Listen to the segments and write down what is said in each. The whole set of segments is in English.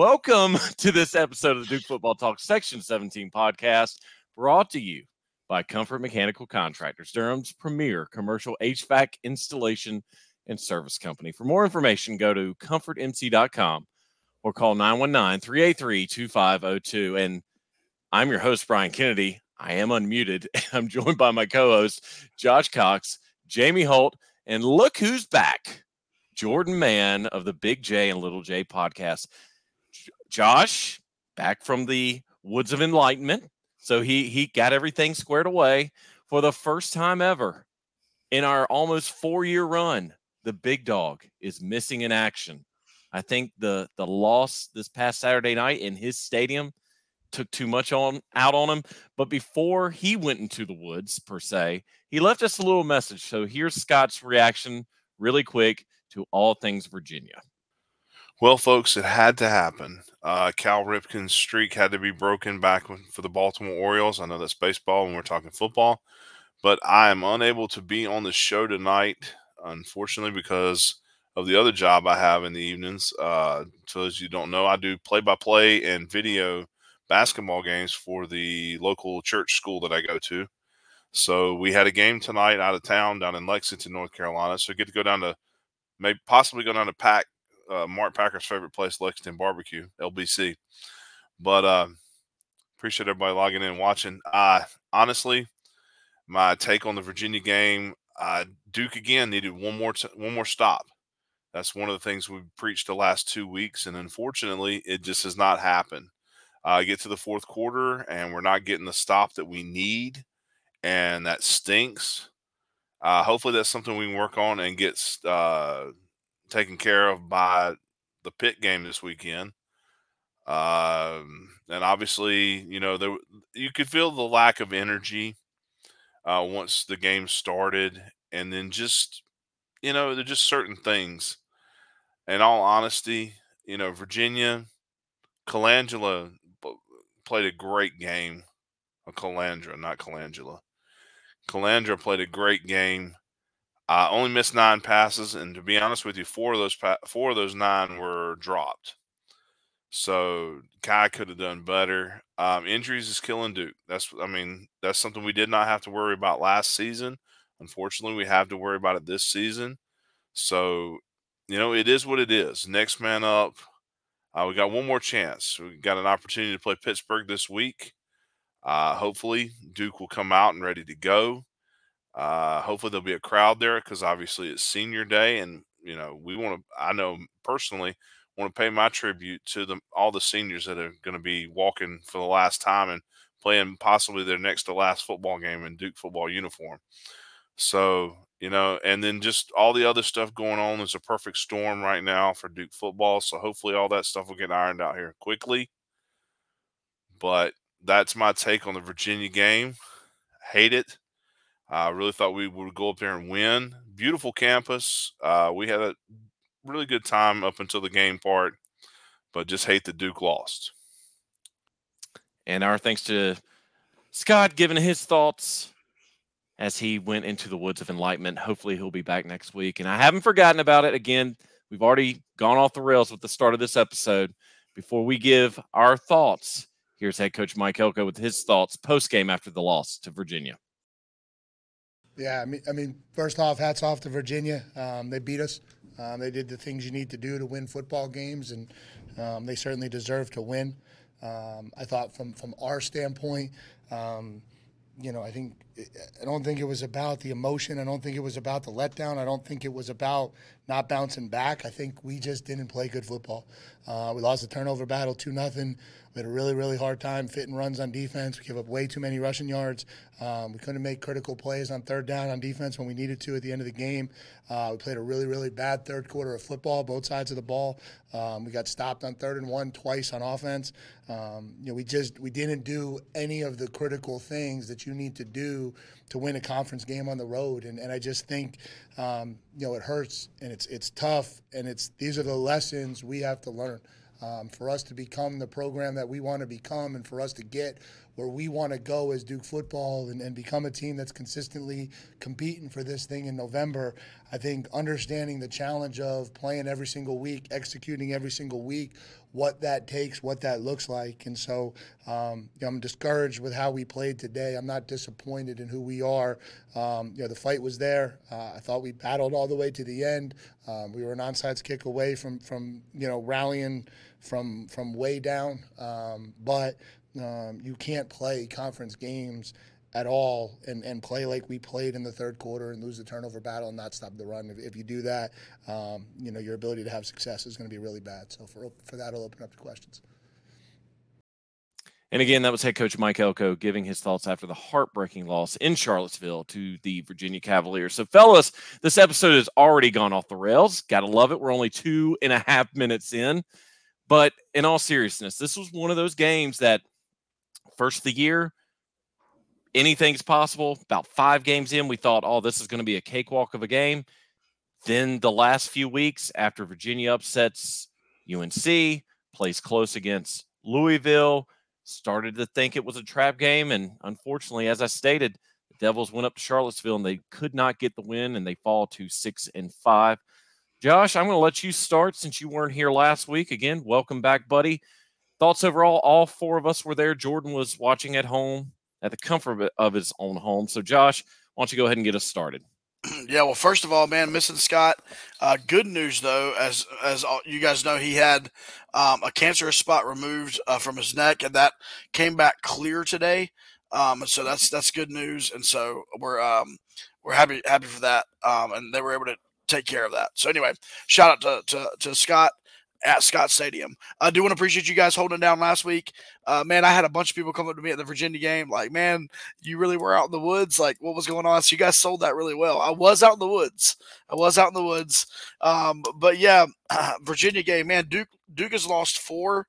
Welcome to this episode of the Duke Football Talk Section 17 podcast, brought to you by Comfort Mechanical Contractors, Durham's premier commercial HVAC installation and service company. For more information, go to comfortmc.com or call 919 383 2502. And I'm your host, Brian Kennedy. I am unmuted. I'm joined by my co host, Josh Cox, Jamie Holt, and look who's back Jordan Mann of the Big J and Little J podcast. Josh, back from the woods of enlightenment. So he he got everything squared away for the first time ever in our almost four year run. The big dog is missing in action. I think the the loss this past Saturday night in his stadium took too much on out on him. But before he went into the woods per se, he left us a little message. So here's Scott's reaction, really quick, to all things Virginia. Well, folks, it had to happen. Uh, Cal Ripken's streak had to be broken back for the Baltimore Orioles. I know that's baseball when we're talking football, but I am unable to be on the show tonight, unfortunately, because of the other job I have in the evenings. Uh, so, as you don't know, I do play by play and video basketball games for the local church school that I go to. So, we had a game tonight out of town down in Lexington, North Carolina. So, I get to go down to maybe possibly go down to Pack uh, Mark Packer's favorite place, Lexington Barbecue, LBC. But uh, appreciate everybody logging in and watching. Uh, honestly, my take on the Virginia game, uh, Duke again needed one more t- one more stop. That's one of the things we've preached the last two weeks, and unfortunately, it just has not happened. Uh, get to the fourth quarter, and we're not getting the stop that we need, and that stinks. Uh, hopefully, that's something we can work on and get uh, taken care of by the Pitt game this weekend. Um, and obviously, you know, there you could feel the lack of energy uh, once the game started, and then just you know, there's just certain things. In all honesty, you know, Virginia, Colangelo played a great game. A Colandrea, not Colangelo. Colandrea played a great game. I uh, only missed nine passes, and to be honest with you, four of those pa- four of those nine were dropped. So Kai could have done better. Um, injuries is killing Duke. That's I mean that's something we did not have to worry about last season. Unfortunately, we have to worry about it this season. So you know it is what it is. Next man up. Uh, we got one more chance. We got an opportunity to play Pittsburgh this week. Uh, hopefully, Duke will come out and ready to go. Uh, hopefully there'll be a crowd there because obviously it's senior day, and you know we want to. I know personally want to pay my tribute to the all the seniors that are going to be walking for the last time and playing possibly their next to last football game in Duke football uniform. So you know, and then just all the other stuff going on is a perfect storm right now for Duke football. So hopefully all that stuff will get ironed out here quickly. But that's my take on the Virginia game. Hate it. I uh, really thought we would go up there and win. Beautiful campus. Uh, we had a really good time up until the game part, but just hate that Duke lost. And our thanks to Scott giving his thoughts as he went into the woods of enlightenment. Hopefully, he'll be back next week. And I haven't forgotten about it. Again, we've already gone off the rails with the start of this episode. Before we give our thoughts, here's head coach Mike Elko with his thoughts post game after the loss to Virginia. Yeah, I mean, I mean, first off, hats off to Virginia. Um, they beat us. Um, they did the things you need to do to win football games, and um, they certainly deserve to win. Um, I thought from from our standpoint, um, you know, I think I don't think it was about the emotion. I don't think it was about the letdown. I don't think it was about not bouncing back. I think we just didn't play good football. Uh, we lost the turnover battle two nothing. We had a really, really hard time fitting runs on defense. We gave up way too many rushing yards. Um, we couldn't make critical plays on third down on defense when we needed to at the end of the game. Uh, we played a really, really bad third quarter of football, both sides of the ball. Um, we got stopped on third and one twice on offense. Um, you know, we just we didn't do any of the critical things that you need to do to win a conference game on the road. And, and I just think, um, you know, it hurts and it's it's tough and it's these are the lessons we have to learn um, for us to become the program that we want to become and for us to get where we want to go as Duke football and, and become a team that's consistently competing for this thing in November, I think understanding the challenge of playing every single week, executing every single week, what that takes, what that looks like. And so um, you know, I'm discouraged with how we played today. I'm not disappointed in who we are. Um, you know, the fight was there. Uh, I thought we battled all the way to the end. Um, we were an onside kick away from from you know rallying from from way down. Um, but um, you can't play conference games at all and, and play like we played in the third quarter and lose the turnover battle and not stop the run. If, if you do that, um, you know your ability to have success is going to be really bad. So for for that, I'll open up to questions. And again, that was head coach Mike Elko giving his thoughts after the heartbreaking loss in Charlottesville to the Virginia Cavaliers. So, fellas, this episode has already gone off the rails. Gotta love it. We're only two and a half minutes in. But in all seriousness, this was one of those games that first of the year, anything's possible. About five games in, we thought, oh, this is going to be a cakewalk of a game. Then the last few weeks, after Virginia upsets UNC, plays close against Louisville, started to think it was a trap game. And unfortunately, as I stated, the Devils went up to Charlottesville and they could not get the win and they fall to six and five. Josh, I'm going to let you start since you weren't here last week. Again, welcome back, buddy. Thoughts overall? All four of us were there. Jordan was watching at home at the comfort of his own home. So, Josh, why don't you go ahead and get us started? Yeah, well, first of all, man, missing Scott. Uh, good news though, as as all, you guys know, he had um, a cancerous spot removed uh, from his neck, and that came back clear today. Um, so that's that's good news, and so we're um, we're happy happy for that. Um, and they were able to take care of that. So anyway, shout out to to, to Scott at Scott Stadium. I do want to appreciate you guys holding down last week. Uh, man, I had a bunch of people come up to me at the Virginia game, like, man, you really were out in the woods. Like, what was going on? So you guys sold that really well. I was out in the woods. I was out in the woods. Um, but yeah, uh, Virginia game, man, Duke Duke has lost four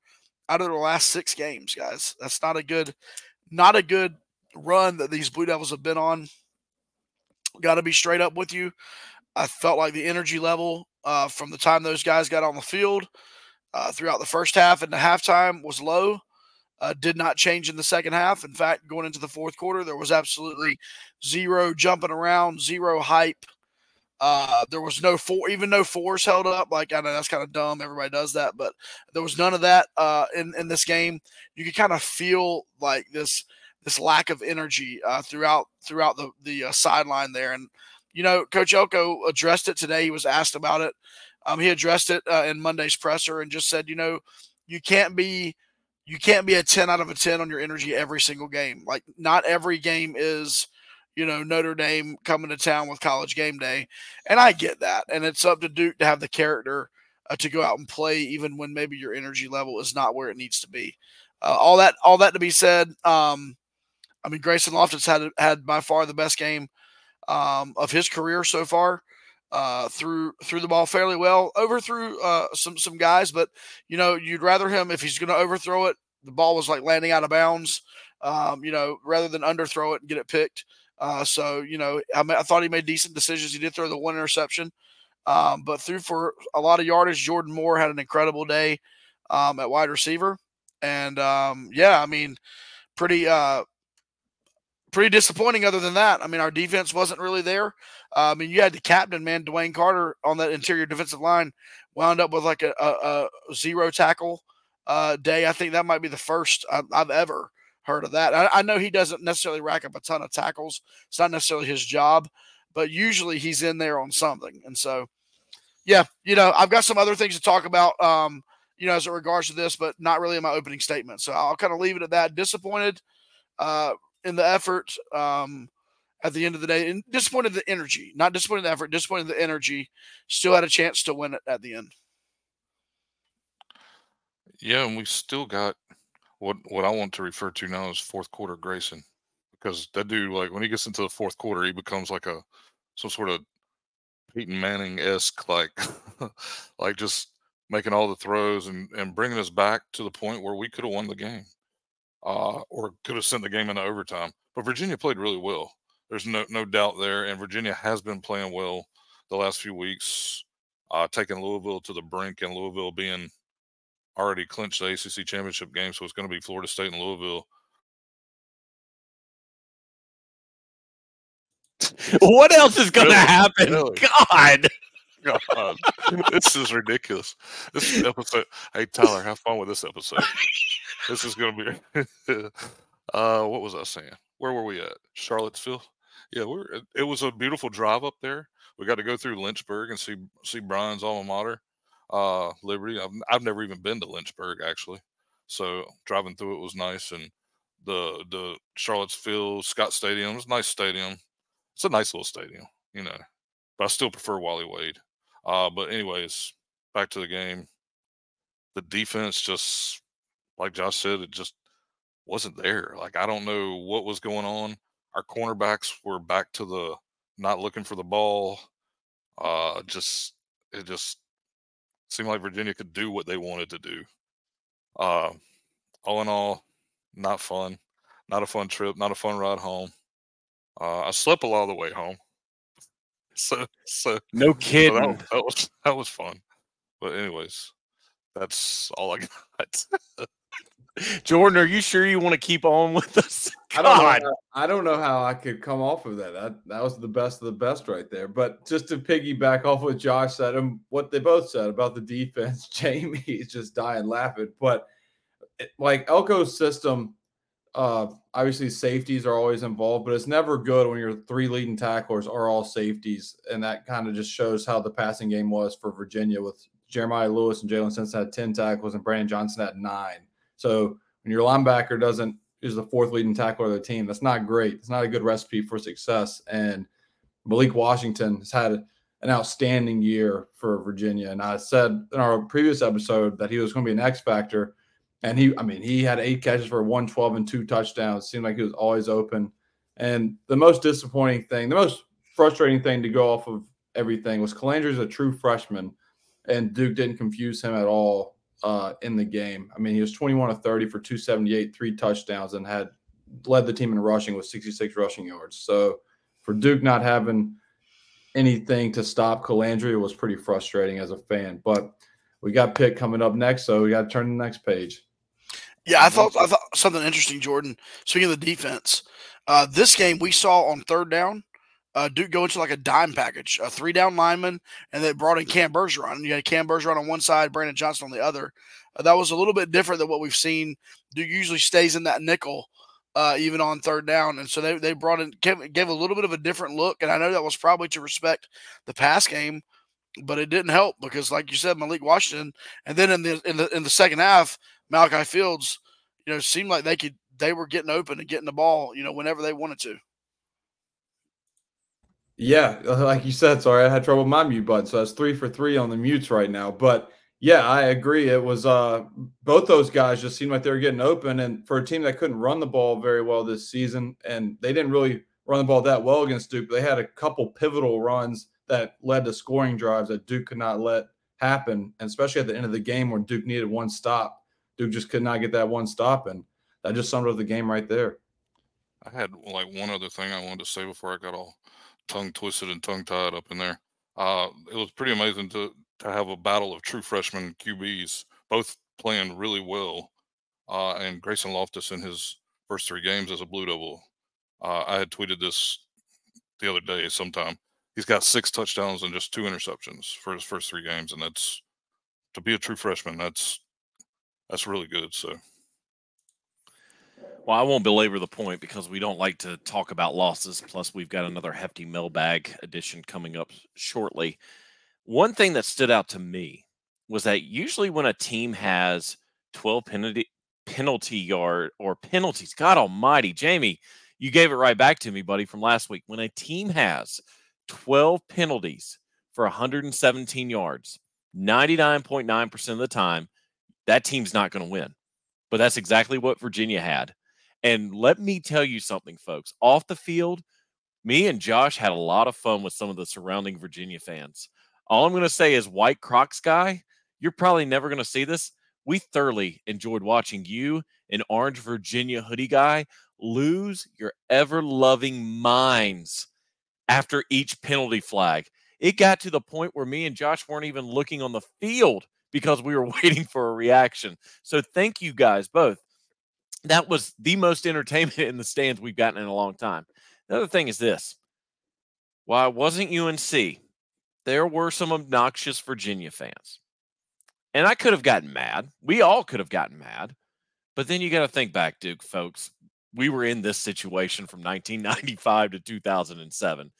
out of the last six games, guys. That's not a good, not a good run that these Blue Devils have been on. Got to be straight up with you. I felt like the energy level uh, from the time those guys got on the field uh, throughout the first half and the halftime was low. Uh, did not change in the second half. In fact, going into the fourth quarter, there was absolutely zero jumping around, zero hype. Uh, there was no four, even no fours held up. Like I know that's kind of dumb. Everybody does that, but there was none of that uh, in in this game. You could kind of feel like this this lack of energy uh, throughout throughout the the uh, sideline there, and you know, Coach Elko addressed it today. He was asked about it. Um, he addressed it uh, in Monday's presser and just said, you know, you can't be you can't be a 10 out of a 10 on your energy every single game. Like not every game is, you know, Notre Dame coming to town with college game day. And I get that. And it's up to Duke to have the character uh, to go out and play even when maybe your energy level is not where it needs to be. Uh, all that all that to be said, um, I mean Grayson Loftis had had by far the best game um, of his career so far. Uh, threw threw the ball fairly well, overthrew uh, some some guys, but you know you'd rather him if he's going to overthrow it. The ball was like landing out of bounds, um, you know, rather than underthrow it and get it picked. Uh, so you know, I, I, thought he made decent decisions. He did throw the one interception, um, but threw for a lot of yardage. Jordan Moore had an incredible day um, at wide receiver, and um, yeah, I mean, pretty uh, pretty disappointing. Other than that, I mean, our defense wasn't really there. Uh, I mean, you had the captain, man, DeWayne Carter, on that interior defensive line, wound up with like a, a, a zero tackle uh, day. I think that might be the first I've, ever heard of that. I, I, know he doesn't necessarily rack up a ton of tackles. It's not necessarily his job, but usually he's in there on something. And so, yeah, you know, I've got some other things to talk about. Um, you know, as it regards to this, but not really in my opening statement. So I'll kind of leave it at that. Disappointed, uh, in the effort um, at the end of the day, and disappointed the energy, not disappointed the effort, disappointed the energy. Still had a chance to win it at the end. Yeah, and we still got what what I want to refer to now as fourth quarter Grayson, because that dude, like when he gets into the fourth quarter, he becomes like a some sort of Peyton Manning esque, like like just making all the throws and and bringing us back to the point where we could have won the game uh, or could have sent the game into overtime. But Virginia played really well. There's no no doubt there, and Virginia has been playing well the last few weeks, uh, taking Louisville to the brink, and Louisville being already clinched the ACC championship game, so it's going to be Florida State and Louisville. What else is going to really? happen? Really? God. God, this is ridiculous. This episode. Hey Tyler, have fun with this episode this is gonna be. uh, what was I saying? Where were we at? Charlottesville. Yeah, we're. it- It was a beautiful drive up there. We got to go through Lynchburg and see see Brian's alma mater, uh, Liberty. I've I've never even been to Lynchburg actually, so driving through it was nice. And the the Charlottesville Scott Stadium is a nice stadium. It's a nice little stadium, you know. But I still prefer Wally Wade. Uh, but anyways, back to the game. The defense just, like Josh said, it just wasn't there. Like I don't know what was going on. Our cornerbacks were back to the not looking for the ball. Uh, just it just seemed like Virginia could do what they wanted to do. Uh, all in all, not fun. Not a fun trip. Not a fun ride home. Uh, I slept a lot of the way home. So so No so kidding. that, that was that was fun. But anyways, that's all I got. Jordan, are you sure you want to keep on with us? I don't, know how, I don't know how I could come off of that. That that was the best of the best right there. But just to piggyback off what Josh said and what they both said about the defense, Jamie is just dying laughing. But it- like Elko's system, uh, obviously safeties are always involved, but it's never good when your three leading tacklers are all safeties, and that kind of just shows how the passing game was for Virginia with Jeremiah Lewis and Jaylen Stinson had ten tackles and Brandon Johnson had nine. So when your linebacker doesn't is the fourth leading tackler of the team. That's not great. It's not a good recipe for success. And Malik Washington has had an outstanding year for Virginia. And I said in our previous episode that he was going to be an X factor. And he, I mean, he had eight catches for 112 and two touchdowns. Seemed like he was always open. And the most disappointing thing, the most frustrating thing to go off of everything was Colandrea is a true freshman, and Duke didn't confuse him at all uh, in the game. I mean, he was 21 of 30 for 278, three touchdowns, and had led the team in rushing with 66 rushing yards. So for Duke not having anything to stop Colandrea was pretty frustrating as a fan. But we got Pitt coming up next, so we got to turn to the next page. Yeah, I thought I thought something interesting, Jordan. Speaking of the defense, uh, this game we saw on third down, uh, Duke go into like a dime package, a three down lineman, and they brought in Cam Bergeron. You had Cam Bergeron on one side, Brandon Johnson on the other. Uh, that was a little bit different than what we've seen. Duke usually stays in that nickel, uh, even on third down, and so they they brought in gave, gave a little bit of a different look. And I know that was probably to respect the pass game, but it didn't help because, like you said, Malik Washington, and then in the in the in the second half, Malachi Fields, you know, seemed like they could they were getting open and getting the ball, you know, whenever they wanted to. Yeah, like you said, sorry, I had trouble with my mute button, so that's three for three on the mutes right now. But yeah, I agree. It was uh both those guys just seemed like they were getting open, and for a team that couldn't run the ball very well this season, and they didn't really run the ball that well against Duke. They had a couple pivotal runs that led to scoring drives that Duke could not let happen, and especially at the end of the game where Duke needed one stop, Duke just could not get that one stop, and that just summed up the game right there. I had like one other thing I wanted to say before I got all tongue twisted and tongue tied up in there. Uh, it was pretty amazing to to have a battle of true freshman QBs, both playing really well. Uh, and Grayson Loftis in his first three games as a Blue Devil. Uh, I had tweeted this the other day sometime. He's got six touchdowns and just two interceptions for his first three games, and that's to be a true freshman. That's that's really good. So Well, I won't belabor the point because we don't like to talk about losses. Plus, we've got another hefty mailbag edition coming up shortly. One thing that stood out to me was that usually when a team has 12 penalty penalty yard or penalties, God almighty, Jamie, you gave it right back to me, buddy, from last week. When a team has 12 penalties for 117 yards, 99.9% of the time, that team's not going to win. But that's exactly what Virginia had. And let me tell you something, folks. Off the field, me and Josh had a lot of fun with some of the surrounding Virginia fans. All I'm going to say is, White Crocs guy, you're probably never going to see this. We thoroughly enjoyed watching you an Orange Virginia hoodie guy lose your ever loving minds after each penalty flag. It got to the point where me and Josh weren't even looking on the field because we were waiting for a reaction. So thank you guys both that was the most entertainment in the stands we've gotten in a long time. The other thing is this while it wasn't UNC, there were some obnoxious Virginia fans. And I could have gotten mad. We all could have gotten mad. But then you got to think back, Duke, folks. We were in this situation from 1995 to 2007.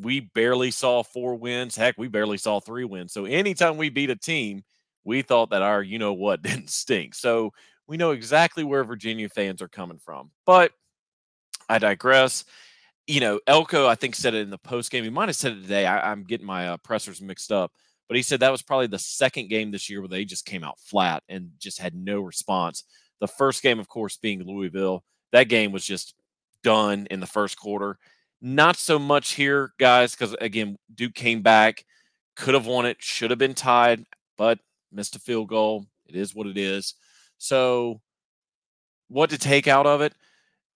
We barely saw four wins. Heck, we barely saw three wins. So anytime we beat a team, we thought that our you know what didn't stink. So we know exactly where Virginia fans are coming from. But I digress. You know, Elko, I think, said it in the post game. He might have said it today. I, am getting my uh, pressers mixed up, but he said that was probably the second game this year where they just came out flat and just had no response. The first game, of course, being Louisville. That game was just done in the first quarter. Not so much here, guys, because again, Duke came back, could have won it, should have been tied, but missed a field goal. It is what it is. So, what to take out of it?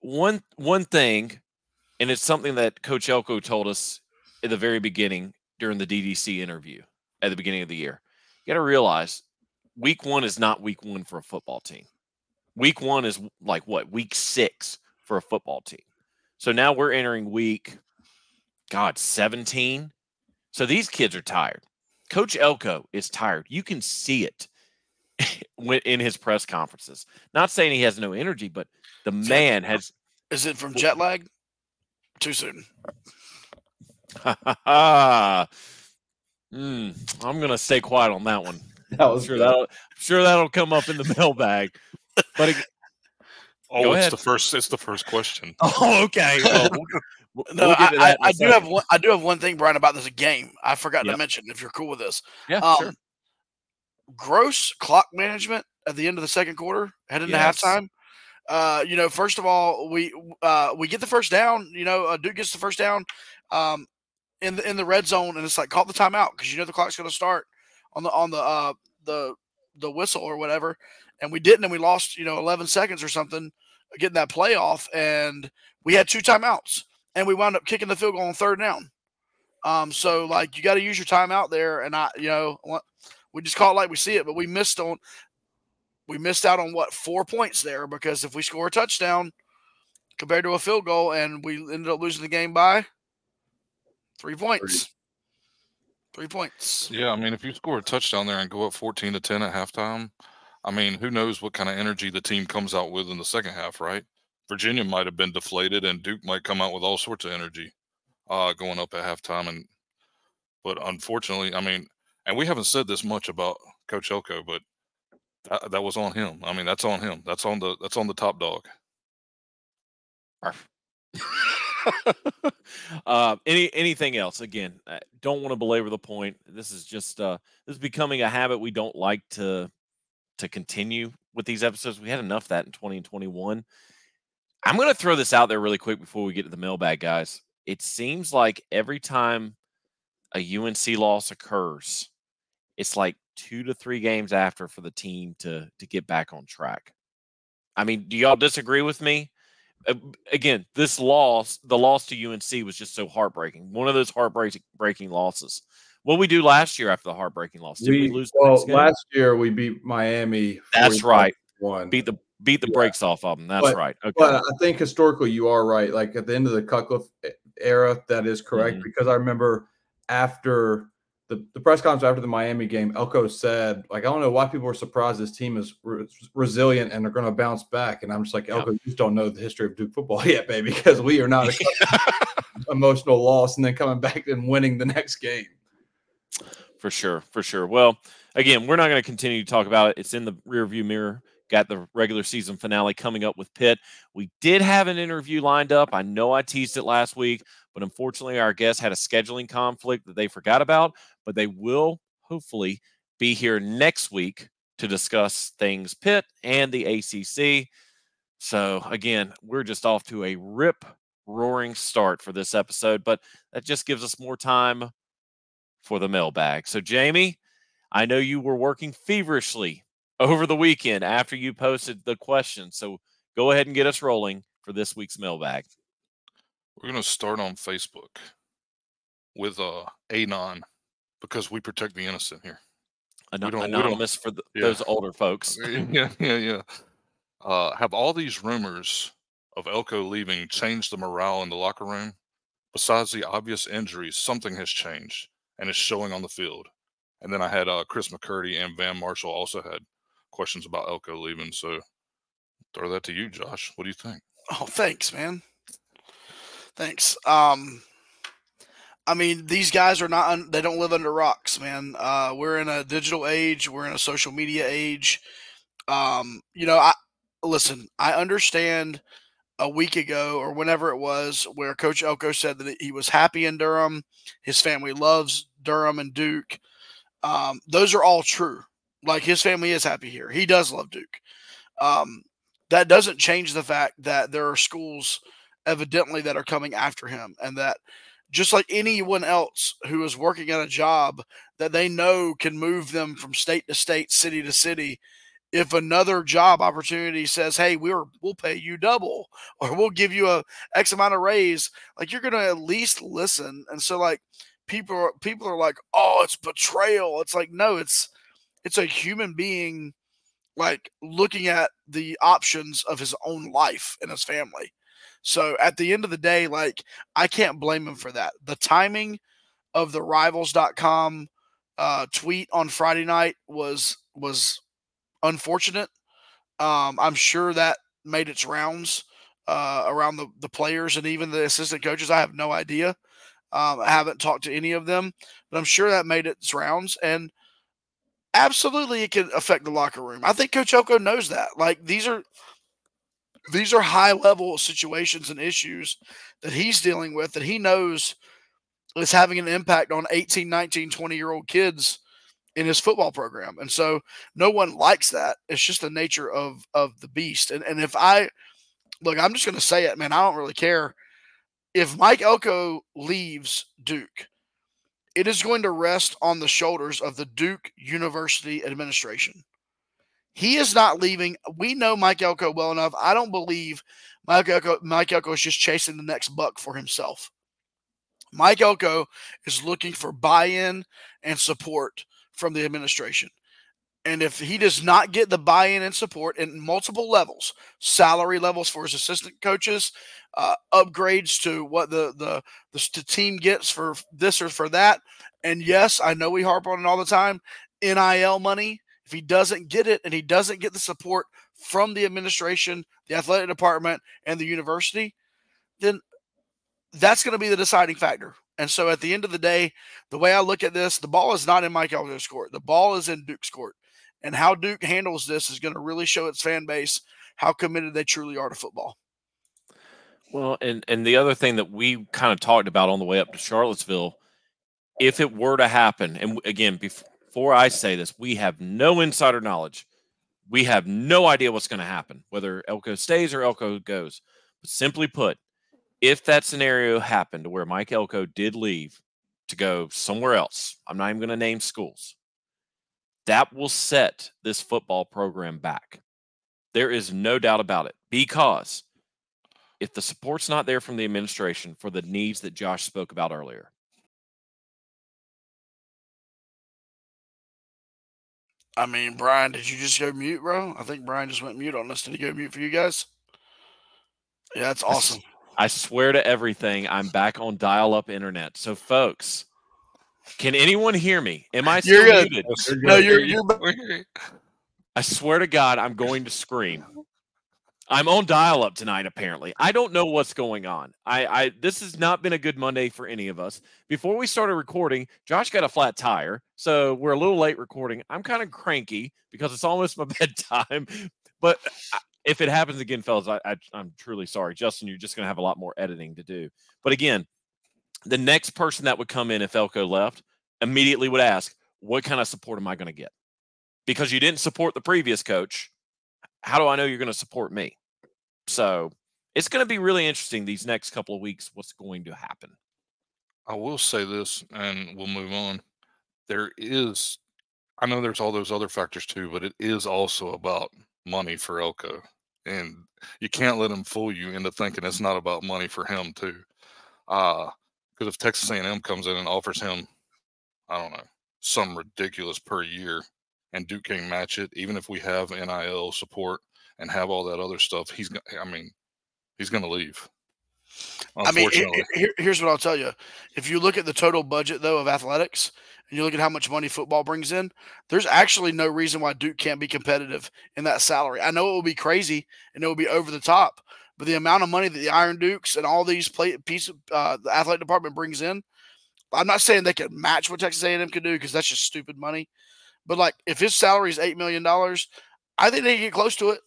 One one thing, and it's something that Coach Elko told us at the very beginning during the DDC interview at the beginning of the year. You got to realize week one is not week one for a football team. Week one is like what week six for a football team. So now we're entering week, God, 17. So these kids are tired. Coach Elko is tired. You can see it in his press conferences. Not saying he has no energy, but the man has. Is it from jet lag? Too soon. mm, I'm gonna stay quiet on that one. That was I'm sure that'll sure that'll come up in the mailbag. But it, oh, it's ahead. the first. It's the first question. Oh, okay. Well, we'll, no, we'll I, I, I do have one. I do have one thing, Brian, about this game. I forgot yep. to mention. If you're cool with this, yeah, um, sure gross clock management at the end of the second quarter, heading yes. to halftime. Uh, you know, first of all, we uh, we get the first down. You know, uh, Duke gets the first down um, in the in the red zone, and it's like call the timeout because you know the clock's going to start on the on the uh, the the whistle or whatever. And we didn't, and we lost you know 11 seconds or something getting that playoff, and we had two timeouts, and we wound up kicking the field goal on third down. Um, so like you got to use your timeout there, and I you know we just call it like we see it, but we missed on we missed out on what four points there because if we score a touchdown compared to a field goal and we ended up losing the game by three points. Three, points. Yeah, I mean, if you score a touchdown there and go up fourteen to ten at halftime, I mean, who knows what kind of energy the team comes out with in the second half, right? Virginia might have been deflated, and Duke might come out with all sorts of energy uh, going up at halftime. And but unfortunately, I mean, and we haven't said this much about Coach Elko, but that, that was on him. I mean, that's on him. That's on the that's on the top dog. uh, any anything else? Again, I don't want to belabor the point. This is just uh, this is becoming a habit we don't like to to continue with these episodes. We had enough of that in 20 and 21. I'm going to throw this out there really quick before we get to the mailbag, guys. It seems like every time a UNC loss occurs, it's like two to three games after for the team to to get back on track. I mean, do y'all disagree with me? Again, this loss, the loss to UNC was just so heartbreaking. One of those heartbreaking breaking losses. What we do last year after the heartbreaking loss? Did we, we lose? well, last year we beat Miami. That's right. One beat the beat the yeah. brakes off of them. That's but, right. Okay. But I think historically you are right. Like at the end of the Cutcliffe era, that is correct mm-hmm. because I remember after the, the press conference after the Miami game, Elko said, like, I don't know why people are surprised this team is re- resilient and they're going to bounce back. And I'm just like, Elko, you just don't know the history of Duke football yet, baby, because we are not emotional loss and then coming back and winning the next game. For sure. For sure. Well, again, we're not going to continue to talk about it. It's in the rearview mirror. Got the regular season finale coming up with Pitt. We did have an interview lined up. I know I teased it last week, but unfortunately, our guest had a scheduling conflict that they forgot about. But they will hopefully be here next week to discuss things Pitt and the ACC. So, again, we're just off to a rip roaring start for this episode, but that just gives us more time for the mailbag. So, Jamie, I know you were working feverishly over the weekend after you posted the question. So, go ahead and get us rolling for this week's mailbag. We're going to start on Facebook with uh, Anon because we protect the innocent here. Anon- anonymous for the, yeah. those older folks. yeah, yeah, yeah. Uh, have all these rumors of Elko leaving changed the morale in the locker room? besides the obvious injuries, something has changed and it's showing on the field. And then I had uh, Chris McCurdy and Van Marshall also had questions about Elko leaving. So throw that to you, Josh. What do you think? Oh, thanks, man. Thanks. Um, I mean, these guys are not, they don't live under rocks, man. Uh, we're in a digital age, we're in a social media age. Um, you know, I listen, I understand a week ago or whenever it was where Coach Elko said that he was happy in Durham, his family loves Durham and Duke. Um, those are all true. Like his family is happy here. He does love Duke. Um, that doesn't change the fact that there are schools evidently that are coming after him and that just like anyone else who is working at a job that they know can move them from state to state, city to city, if another job opportunity says, "Hey, we're we'll pay you double or we'll give you a X amount of raise," like you're going to at least listen. And so like people are, people are like, "Oh, it's betrayal." It's like, "No, it's it's a human being like looking at the options of his own life and his family." So at the end of the day, like I can't blame him for that. The timing of the rivals.com uh, tweet on Friday night was was unfortunate. Um, I'm sure that made its rounds uh, around the, the players and even the assistant coaches. I have no idea. Um, I haven't talked to any of them, but I'm sure that made its rounds. And absolutely, it can affect the locker room. I think Coach Elko knows that. Like these are these are high level situations and issues that he's dealing with that he knows is having an impact on 18, 19, 20 year old kids in his football program. And so no one likes that. It's just the nature of of the beast. And and if I look, I'm just going to say it, man, I don't really care if Mike Elko leaves Duke. It is going to rest on the shoulders of the Duke University administration. He is not leaving. We know Mike Elko well enough. I don't believe Mike Elko, Mike Elko is just chasing the next buck for himself. Mike Elko is looking for buy in and support from the administration. And if he does not get the buy in and support in multiple levels, salary levels for his assistant coaches, uh, upgrades to what the, the, the, the team gets for this or for that. And yes, I know we harp on it all the time NIL money if he doesn't get it and he doesn't get the support from the administration, the athletic department, and the university, then that's going to be the deciding factor. And so at the end of the day, the way I look at this, the ball is not in Mike Elko's court. The ball is in Duke's court. And how Duke handles this is going to really show its fan base how committed they truly are to football. Well, and and the other thing that we kind of talked about on the way up to Charlottesville, if it were to happen, and again, before before I say this, we have no insider knowledge. We have no idea what's going to happen, whether Elko stays or Elko goes. But simply put, if that scenario happened where Mike Elko did leave to go somewhere else, I'm not even going to name schools, that will set this football program back. There is no doubt about it because if the support's not there from the administration for the needs that Josh spoke about earlier, I mean, Brian, did you just go mute, bro? I think Brian just went mute on us. Did he go mute for you guys? Yeah, that's awesome. I swear to everything, I'm back on dial-up internet. So, folks, can anyone hear me? Am I still You're muted? good. No, you're you're. I swear to God, I'm going to scream. I'm on dial-up tonight. Apparently, I don't know what's going on. I, I this has not been a good Monday for any of us. Before we started recording, Josh got a flat tire, so we're a little late recording. I'm kind of cranky because it's almost my bedtime. But if it happens again, fellas, I, I I'm truly sorry, Justin. You're just going to have a lot more editing to do. But again, the next person that would come in if Elko left immediately would ask, "What kind of support am I going to get?" Because you didn't support the previous coach how do I know you're going to support me? So it's going to be really interesting these next couple of weeks what's going to happen. I will say this, and we'll move on. There is, I know there's all those other factors too, but it is also about money for Elko, and you can't let him fool you into thinking it's not about money for him too. Uh, because if Texas A&M comes in and offers him, I don't know, some ridiculous per year, and Duke can match it, even if we have NIL support and have all that other stuff, he's I mean, he's going to leave. I mean, here, here's what I'll tell you. If you look at the total budget, though, of athletics, and you look at how much money football brings in, there's actually no reason why Duke can't be competitive in that salary. I know it will be crazy and it will be over the top, but the amount of money that the Iron Dukes and all these play piece of, uh, the athletic department brings in, I'm not saying they can match what Texas A&M can do because that's just stupid money. But like, if his salary is eight million dollars, I think they can get close to it.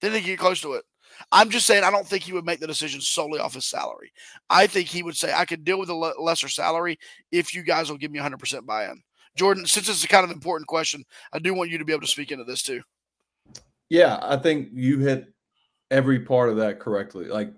Then they can get close to it. I'm just saying I don't think he would make the decision solely off his salary. I think he would say I could deal with a le- lesser salary if you guys will give me 100% buy-in. Jordan, since it's a kind of important question, I do want you to be able to speak into this too. Yeah, I think you hit every part of that correctly, like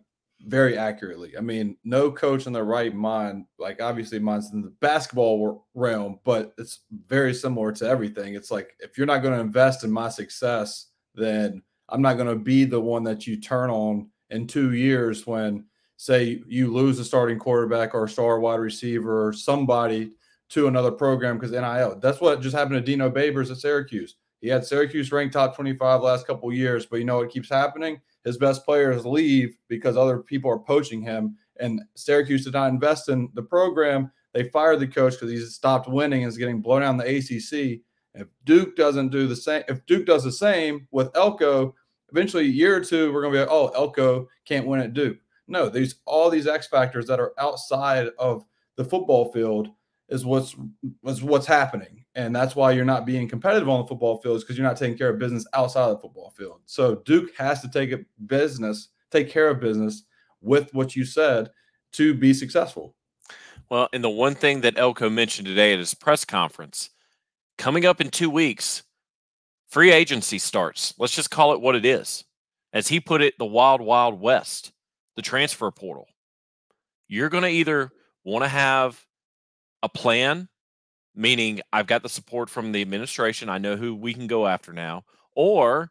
very accurately. I mean, no coach in their right mind, like obviously mine's in the basketball realm, but it's very similar to everything. It's like if you're not going to invest in my success, then I'm not going to be the one that you turn on in two years when, say, you lose a starting quarterback or a star wide receiver or somebody to another program because NIL. That's what just happened to Dino Babers at Syracuse. He had Syracuse ranked top 25 last couple years, but you know what keeps happening? His best players leave because other people are poaching him. And Syracuse did not invest in the program. They fired the coach because he's stopped winning and is getting blown out in the ACC. If Duke doesn't do the same, if Duke does the same with Elko, eventually a year or two, we're going to be like, oh, Elko can't win at Duke. No, there's all these X factors that are outside of the football field is what's is what's happening, and that's why you're not being competitive on the football field is because you're not taking care of business outside of the football field. So Duke has to take a business, take care of business with what you said to be successful. Well, and the one thing that Elko mentioned today at his press conference coming up in two weeks, free agency starts. Let's just call it what it is. As he put it, the wild, wild west, the transfer portal. You're going to either want to have a plan, meaning I've got the support from the administration, I know who we can go after now, or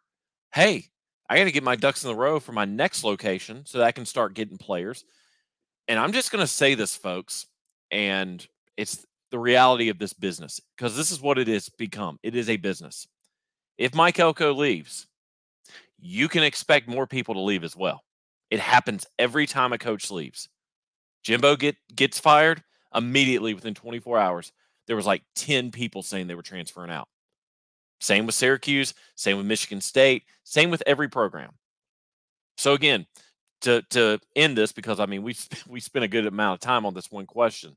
hey, I got to get my ducks in the row for my next location so that I can start getting players. And I'm just going to say this, folks, and it's the reality of this business because this is what it is become. It is a business. If Mike Elko leaves, you can expect more people to leave as well. It happens every time a coach leaves. Jimbo get gets fired immediately within 24 hours. There was like 10 people saying they were transferring out. Same with Syracuse, same with Michigan State, same with every program. So again, to to end this because I mean we we spent a good amount of time on this one question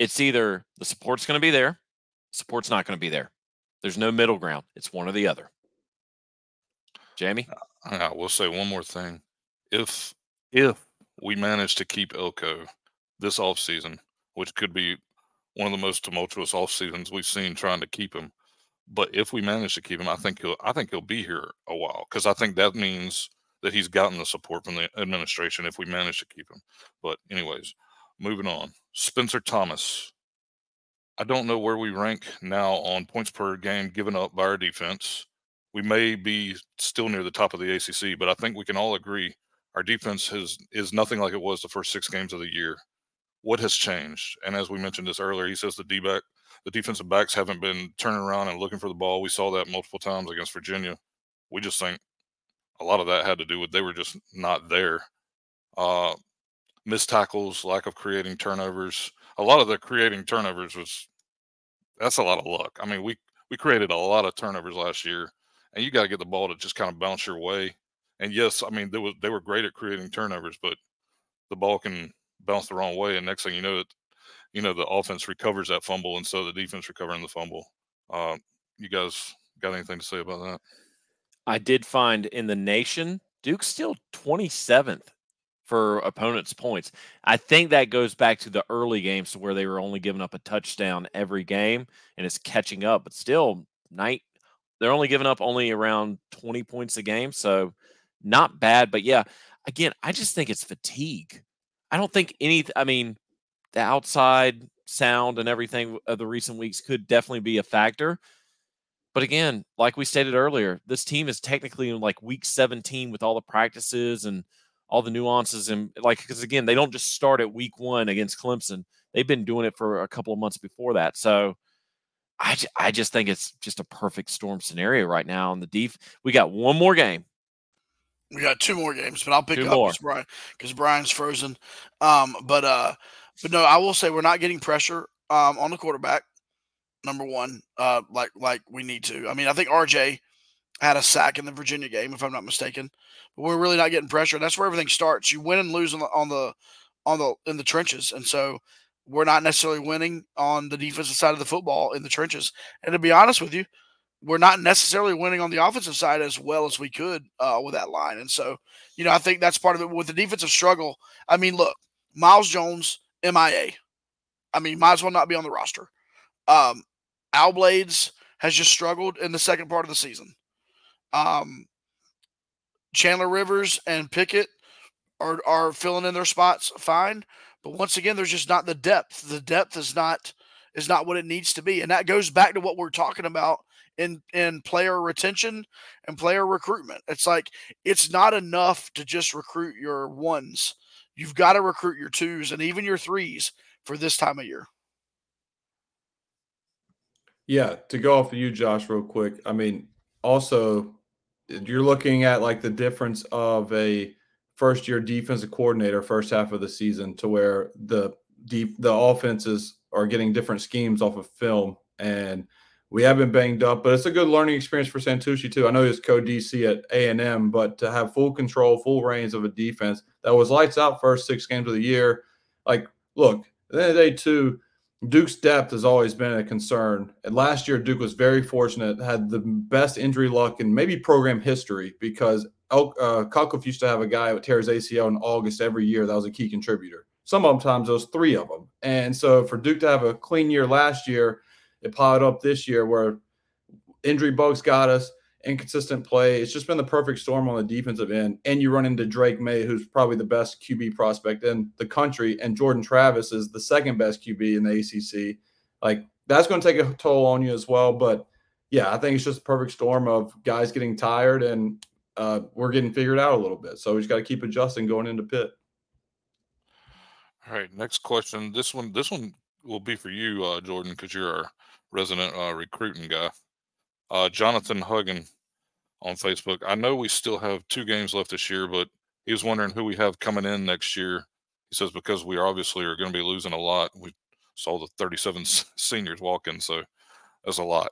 it's either the support's going to be there, support's not going to be there. There's no middle ground. It's one or the other. Jamie, uh, I will say one more thing. If if we manage to keep Elko this offseason, which could be one of the most tumultuous off seasons we've seen trying to keep him, but if we manage to keep him, I think he'll I think he'll be here a while because I think that means that he's gotten the support from the administration if we manage to keep him. But anyways, moving on. Spencer Thomas. I don't know where we rank now on points per game given up by our defense. We may be still near the top of the ACC, but I think we can all agree our defense has is nothing like it was the first six games of the year. What has changed? And as we mentioned this earlier, he says the D back, the defensive backs haven't been turning around and looking for the ball. We saw that multiple times against Virginia. We just think a lot of that had to do with they were just not there. Uh, missed tackles, lack of creating turnovers. A lot of the creating turnovers was that's a lot of luck. I mean, we we created a lot of turnovers last year, and you got to get the ball to just kind of bounce your way. And yes, I mean they were they were great at creating turnovers, but the ball can bounce the wrong way, and next thing you know, it you know the offense recovers that fumble, and so the defense recovering the fumble. Uh, you guys got anything to say about that? I did find in the nation, Duke's still 27th for opponents' points. I think that goes back to the early games where they were only giving up a touchdown every game and it's catching up, but still night they're only giving up only around 20 points a game, so not bad, but yeah, again, I just think it's fatigue. I don't think any I mean, the outside sound and everything of the recent weeks could definitely be a factor. But again, like we stated earlier, this team is technically in like week 17 with all the practices and all the nuances and like because again they don't just start at week one against Clemson. They've been doing it for a couple of months before that. So I, I just think it's just a perfect storm scenario right now on the def. We got one more game. We got two more games, but I'll pick Two up because Brian Brian's frozen. Um, but uh, but no, I will say we're not getting pressure um on the quarterback. Number one, uh, like like we need to. I mean, I think RJ had a sack in the Virginia game, if I'm not mistaken. But we're really not getting pressure. And That's where everything starts. You win and lose on the on the on the in the trenches, and so we're not necessarily winning on the defensive side of the football in the trenches. And to be honest with you, we're not necessarily winning on the offensive side as well as we could uh, with that line. And so, you know, I think that's part of it with the defensive struggle. I mean, look, Myles Jones, MIA. I mean, might as well not be on the roster. Um, Al Blades has just struggled in the second part of the season. Um, Chandler Rivers and Pickett are are filling in their spots fine, but once again, there's just not the depth. The depth is not is not what it needs to be, and that goes back to what we're talking about in in player retention and player recruitment. It's like it's not enough to just recruit your ones. You've got to recruit your twos and even your threes for this time of year. Yeah, to go off of you, Josh, real quick. I mean, also, you're looking at like the difference of a first year defensive coordinator first half of the season to where the deep the offenses are getting different schemes off of film and we have been banged up, but it's a good learning experience for Santucci too. I know he was co-DC at A and M, but to have full control, full reins of a defense that was lights out first six games of the year, like look, at the end of the day, too, Duke's depth has always been a concern. And last year, Duke was very fortunate, had the best injury luck in maybe program history because El, uh, used to have a guy who tears ACL in August every year. That was a key contributor. Sometimes those three of them. And so for Duke to have a clean year last year, it piled up this year where injury bugs got us, inconsistent play. It's just been the perfect storm on the defensive end. And you run into Drake Maye, who's probably the best QB prospect in the country, and Jordan Travis is the second best QB in the ACC. Like that's going to take a toll on you as well. But yeah, I think it's just a perfect storm of guys getting tired and uh, we're getting figured out a little bit. So we just got to keep adjusting going into Pitt. All right, next question. This one, this one will be for you, uh, Jordan, because you're our resident uh, recruiting guy. Uh, Jonathan Huggin on Facebook. I know we still have two games left this year, but he was wondering who we have coming in next year. He says because we obviously are going to be losing a lot. We saw the 37 seniors walking, so that's a lot.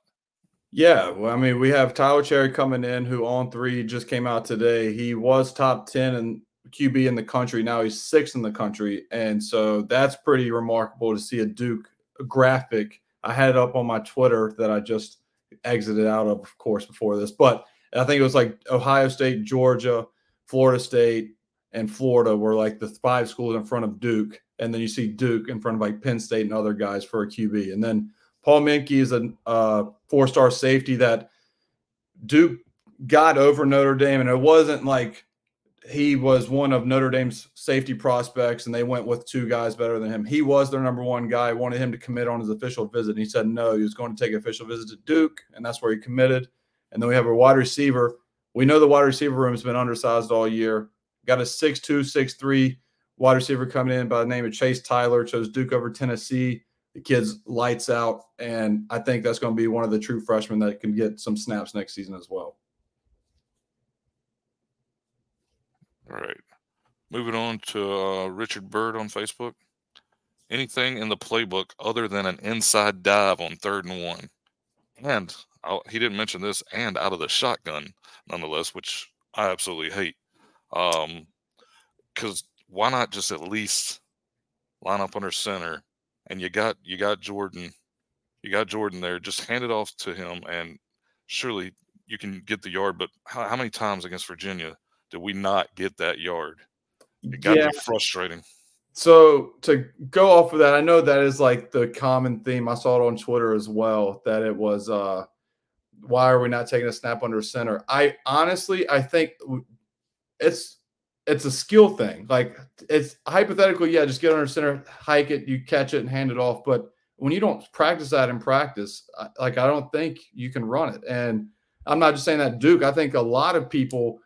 Yeah, well, I mean, we have Tyler Cherry coming in, who on three just came out today. He was top 10 and QB in the country. Now he's sixth in the country. And so that's pretty remarkable to see a Duke graphic. I had it up on my Twitter that I just exited out of, of course, before this. But I think it was like Ohio State, Georgia, Florida State, and Florida were like the five schools in front of Duke. And then you see Duke in front of like Penn State and other guys for a QB. And then Paul Minke is a uh, four star safety that Duke got over Notre Dame. And it wasn't like he was one of Notre Dame's safety prospects and they went with two guys better than him. He was their number one guy, wanted him to commit on his official visit. And he said no, he was going to take official visit to Duke. And that's where he committed. And then we have a wide receiver. We know the wide receiver room has been undersized all year. Got a 6'2, 6'3 wide receiver coming in by the name of Chase Tyler, chose Duke over Tennessee. The kid's lights out. And I think that's going to be one of the true freshmen that can get some snaps next season as well. All right. Moving on to uh, Richard Bird on Facebook. Anything in the playbook other than an inside dive on third and one? And i he didn't mention this, and out of the shotgun, nonetheless, which I absolutely hate. Um, because why not just at least line up under center? And you got you got Jordan, you got Jordan there. Just hand it off to him, and surely you can get the yard. But how, how many times against Virginia did we not get that yard? It got be frustrating. So to go off of that, I know that is like the common theme. I saw it on Twitter as well that it was uh why are we not taking a snap under center? I honestly I think it's it's a skill thing. Like it's hypothetically, yeah, just get under center, hike it, you catch it and hand it off. But when you don't practice that in practice, like I don't think you can run it. And I'm not just saying that Duke. I think a lot of people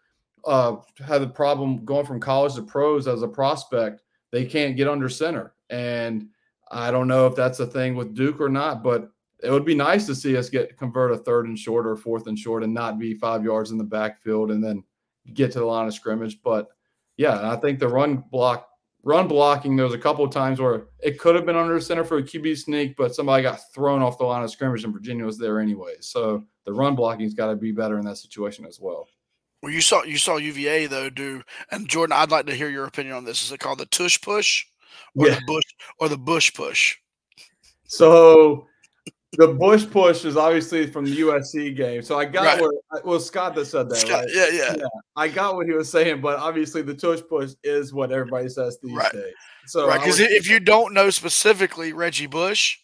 uh, had the problem going from college to pros as a prospect. They can't get under center, and I don't know if that's a thing with Duke or not. But it would be nice to see us get convert a third and short or fourth and short, and not be five yards in the backfield, and then get to the line of scrimmage. But yeah, I think the run block run blocking, there was a couple of times where it could have been under center for a QB sneak, but somebody got thrown off the line of scrimmage and Virginia was there anyway. So the run blocking's got to be better in that situation as well. Well, you saw you saw UVA though do, and Jordan, I'd like to hear your opinion on this. Is it called the tush push, or Yeah. the bush, or the bush push? So the Bush push is obviously from the USC game. So I got Right. what well Scott that said that, Scott- right? yeah, yeah, Yeah, I got what he was saying, but obviously the tush push is what everybody says these Right. days. So right. Because if you don't know specifically Reggie Bush,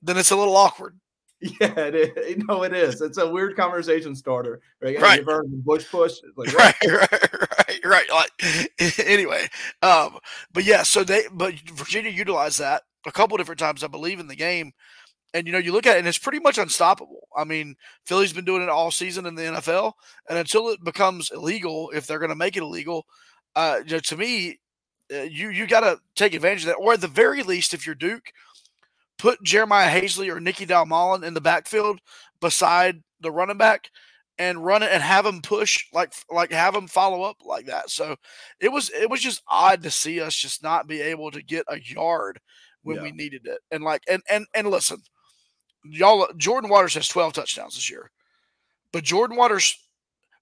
then it's a little awkward. yeah, it is. No, it is. It's a weird conversation starter. Right. Right. You've heard Bush push. It's like, right, right, right, right. Like anyway, um, but yeah, so they but Virginia utilized that a couple different times, I believe, in the game. And you know, you look at it, and it's pretty much unstoppable. I mean, Philly's been doing it all season in the NFL, and until it becomes illegal, if they're going to make it illegal, uh, you know, to me, uh, you you got to take advantage of that, or at the very least, if you're Duke, put Jeremiah Hazley or Nicky Dalmolin in the backfield beside the running back and run it and have them push like like have them follow up like that. So it was it was just odd to see us just not be able to get a yard when Yeah. we needed it. And like and and and listen, y'all Jordan Waters has 12 touchdowns this year. But Jordan Waters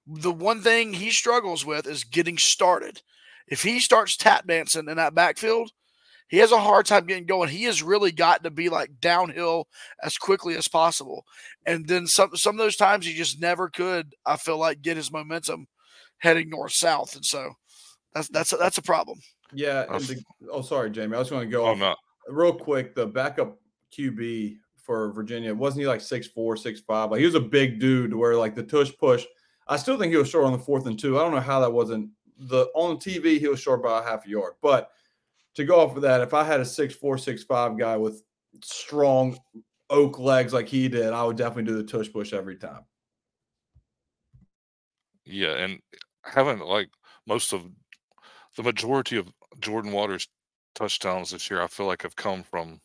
the one thing he struggles with is getting started. If he starts tap dancing in that backfield, he has a hard time getting going. He has really got to be like downhill as quickly as possible. And then some some of those times he just never could, I feel like, get his momentum heading north south. And so that's that's a, that's a problem. yeah. and the- oh, sorry, Jamie. I was going to go Oh no, real quick. The backup QB for Virginia wasn't he like six four, six five? Like he was a big dude. To where like the tush push, I still think he was short on the fourth and two. I don't know how that wasn't the on TV. He was short by a half a yard, but to go off of that, if I had a six four, six five guy with strong oak legs like he did, I would definitely do the tush push every time. yeah, and haven't like most of the majority of Jordan Waters' touchdowns this year, I feel like have come from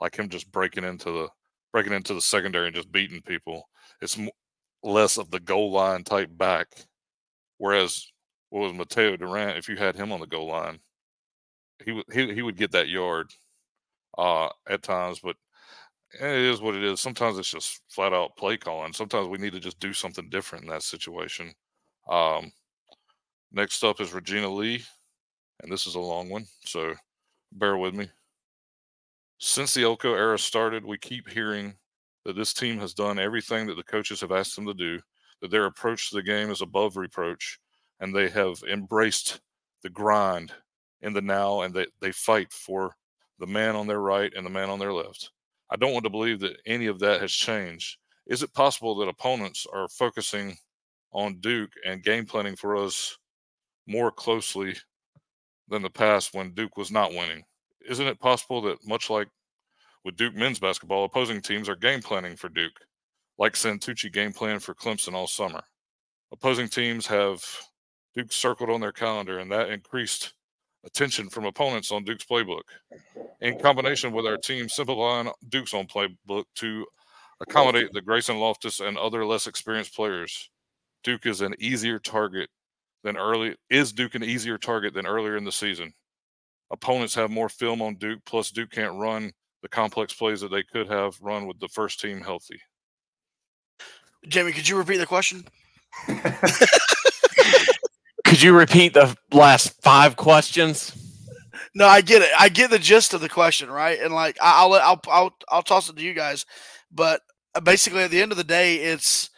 like him just breaking into the breaking into the secondary and just beating people. It's m- less of the goal line type back. Whereas what was Mataeo Durant, if you had him on the goal line, he he, he would get that yard uh at times, but it is what it is. Sometimes it's just flat out play calling. Sometimes we need to just do something different in that situation. Um, next up is Regina Lee, and this is a long one, so bear with me. Since the Elko era started, we keep hearing that this team has done everything that the coaches have asked them to do, that their approach to the game is above reproach, and they have embraced the grind in the now, and they, they fight for the man on their right and the man on their left. I don't want to believe that any of that has changed. Is it possible that opponents are focusing on Duke and game planning for us more closely than the past when Duke was not winning? Isn't it possible that much like with Duke men's basketball, opposing teams are game planning for Duke, like Santucci game plan for Clemson all summer? Opposing teams have Duke circled on their calendar, and that increased attention from opponents on Duke's playbook. In combination with our team simplifying Duke's own playbook to accommodate the Grayson Loftis and other less experienced players, Duke is an easier target than early is Duke an easier target than earlier in the season. Opponents have more film on Duke, plus Duke can't run the complex plays that they could have run with the first team healthy. Jamie, could you repeat the question? Could you repeat the last five questions? No, I get it. I get the gist of the question, right? And like, I'll I'll I'll I'll toss it to you guys, but uh, basically, at the end of the day, it's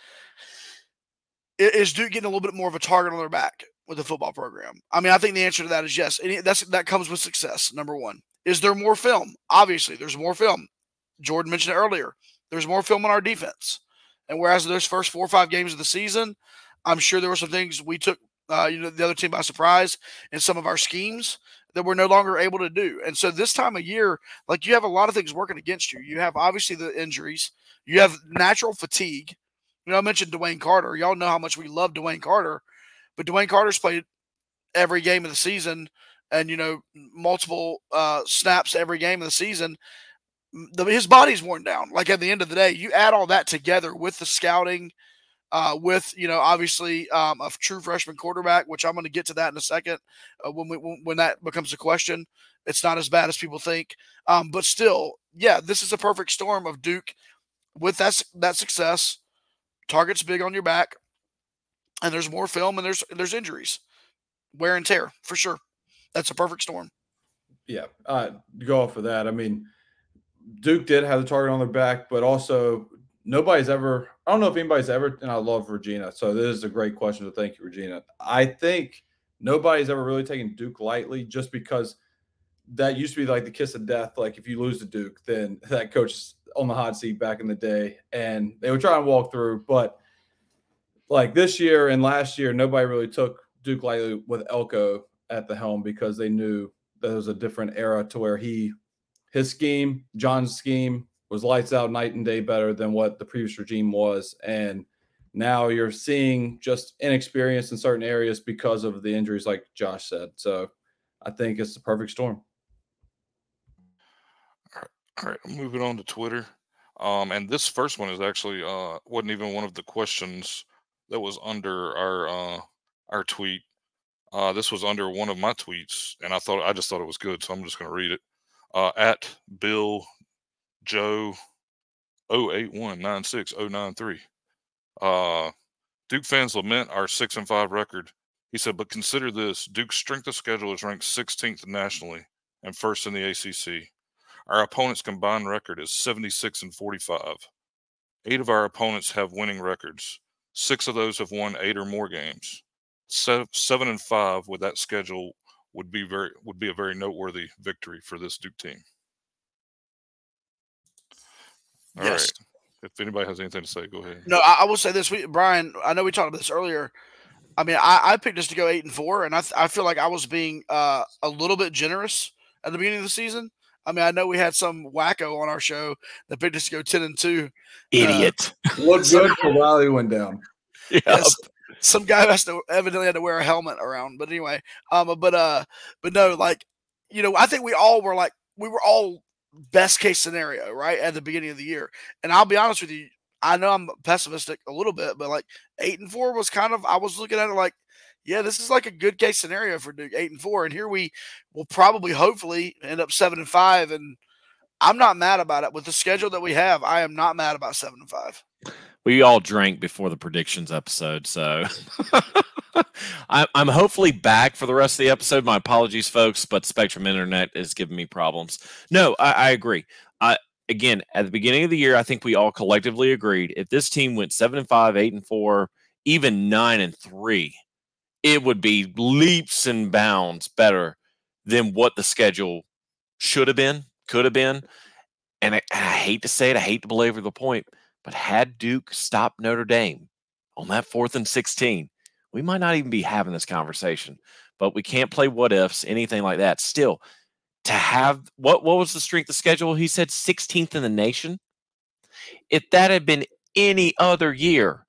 i- is Duke getting a little bit more of a target on their back with the football program? I mean, I think the answer to that is yes. And that's that comes with success. Number one, is there more film? Obviously, there's more film. Jordan mentioned it earlier. There's more film on our defense, and whereas those first four or five games of the season, I'm sure there were some things we took, uh, you know, the other team by surprise in some of our schemes that we're no longer able to do. And so this time of year, like you have a lot of things working against you. You have obviously the injuries, you have natural fatigue. You know, I mentioned DeWayne Carter. Y'all know how much we love DeWayne Carter, but DeWayne Carter's played every game of the season and, you know, multiple uh, snaps every game of the season. The, his body's worn down. Like at the end of the day, you add all that together with the scouting uh, with you know obviously um, a true freshman quarterback, which I'm going to get to that in a second uh, when we when that becomes a question. It's not as bad as people think, um, but still, yeah, this is a perfect storm of Duke with that that success. Targets big on your back, and there's more film, and there's there's injuries, wear and tear for sure. That's a perfect storm. Yeah, uh, go off of that. I mean, Duke did have the target on their back, but also nobody's ever. I don't know if anybody's ever, and I love Regina. So this is a great question. So thank you, Regina. I think nobody's ever really taken Duke lightly, just because that used to be like the kiss of death. Like if you lose to Duke, then that coach is on the hot seat back in the day, and they would try and walk through. But like this year and last year, nobody really took Duke lightly with Elko at the helm because they knew that was a different era to where he his scheme, John's scheme, was lights out night and day better than what the previous regime was. And now you're seeing just inexperience in certain areas because of the injuries, like Josh said. So I think it's the perfect storm. All right, All right. moving on to Twitter. Um, and this first one is actually uh wasn't even one of the questions that was under our uh our tweet. Uh, this was under one of my tweets, and I thought I just thought it was good, so I'm just going to read it uh, at Bill Joe 08196093. Uh, Duke fans lament our six and five record. He said, but consider this: Duke's strength of schedule is ranked 16th nationally and first in the ACC. Our opponent's combined record is 76 and 45. Eight of our opponents have winning records. Six of those have won eight or more games. Seven and five with that schedule would be very would be a very noteworthy victory for this Duke team. All yes. right. If anybody has anything to say, go ahead. No, I, I, will say this. We, Brian, I know we talked about this earlier. I mean, I, I picked us to go eight and four, and I, I feel like I was being uh, a little bit generous at the beginning of the season. I mean, I know we had some wacko on our show that picked us to go ten and two. Idiot. Uh, Looked good for Riley went down. Yep. Yes, some guy has to evidently had to wear a helmet around. But anyway, um, but uh, but no, like, you know, I think we all were like, we were all best case scenario, right, at the beginning of the year. And I'll be honest with you, I know I'm pessimistic a little bit, but like eight and four was kind of I was looking at it like, yeah, this is like a good case scenario for Duke, eight and four, and here we will probably, hopefully, end up seven and five, and I'm not mad about it with the schedule that we have. I am not mad about seven and five we all drank before the predictions episode, so I, am hopefully back for the rest of the episode. My apologies, folks, but Spectrum Internet is giving me problems. No, I, I agree. I, again, at the beginning of the year, I think we all collectively agreed if this team went seven and five, eight and four, even nine and three, it would be leaps and bounds better than what the schedule should have been, could have been. And I, I hate to say it, I hate to belabor the point but had Duke stopped Notre Dame on that fourth and 16, we might not even be having this conversation. But we can't play what ifs, anything like that. Still, to have what what was the strength of schedule? He said 16th in the nation. If that had been any other year,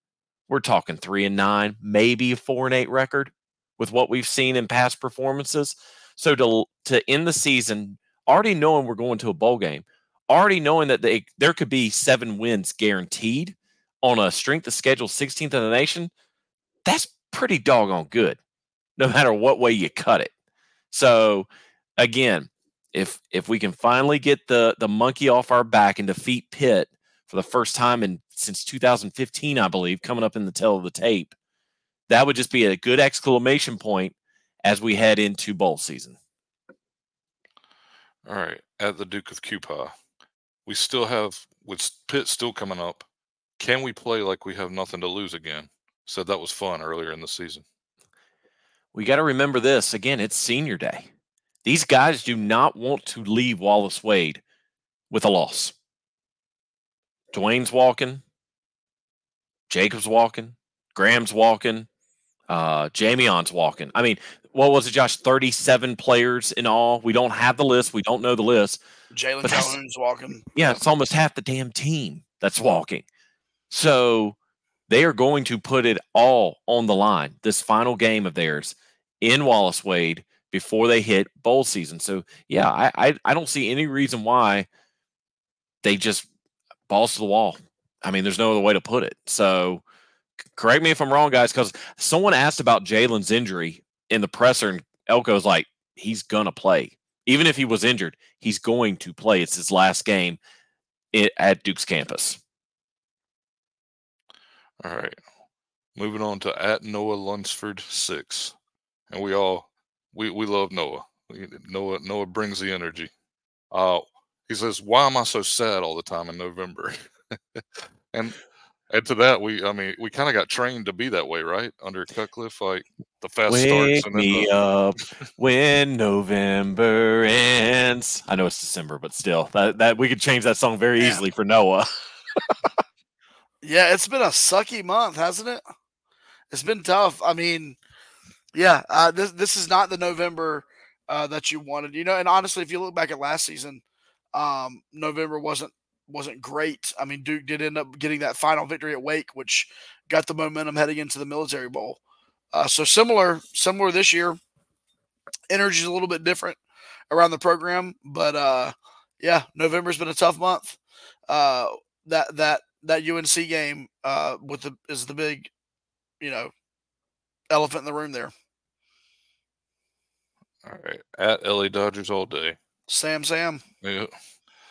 we're talking three and nine, maybe a four and eight record with what we've seen in past performances. So to to end the season, already knowing we're going to a bowl game, already knowing that they there could be seven wins guaranteed on a strength of schedule 16th in the nation, that's pretty doggone good, no matter what way you cut it. So again, if if we can finally get the the monkey off our back and defeat Pitt for the first time in since 2015, I believe, coming up in the tail of the tape, that would just be a good exclamation point as we head into bowl season. All right, at the Duke of Cupa we still have with Pitt still coming up. Can we play like we have nothing to lose again? Said that was fun earlier in the season. We got to remember this again. It's senior day. These guys do not want to leave Wallace Wade with a loss. DeWayne's walking, Jacob's walking, Graham's walking, uh, Jamion's walking. I mean, what was it, Josh? 37 players in all. We don't have the list. We don't know the list. Jalen Jones walking. Yeah, it's almost half the damn team that's walking. So they are going to put it all on the line, this final game of theirs in Wallace Wade before they hit bowl season. So yeah, I I, I don't see any reason why they just balls to the wall. I mean, there's no other way to put it. So correct me if I'm wrong, guys, because someone asked about Jalen's injury in the presser, and Elko's like, he's gonna play, even if he was injured, he's going to play. It's his last game at Duke's campus. All right, moving on to at Noah Lunsford six, and we all we we love Noah. Noah Noah brings the energy. Uh, he says, "Why am I so sad all the time in November?" and and to that, we I mean, we kind of got trained to be that way, right? Under Cutcliffe, like the fast Wake starts and me the, up when November ends. I know it's December, but still, that that we could change that song very Yeah. easily for Noah. Yeah, it's been a sucky month, hasn't it? It's been tough. I mean, yeah, uh, this this is not the November uh, that you wanted, you know. And honestly, if you look back at last season, um, November wasn't wasn't great. I mean, Duke did end up getting that final victory at Wake, which got the momentum heading into the Military Bowl. Uh, so similar, similar this year. Energy is a little bit different around the program, but uh, yeah, November's been a tough month. Uh, that that that UNC game uh, with the is the big, you know, elephant in the room there. all right at LA Dodgers all day. Sam, Sam. Yeah.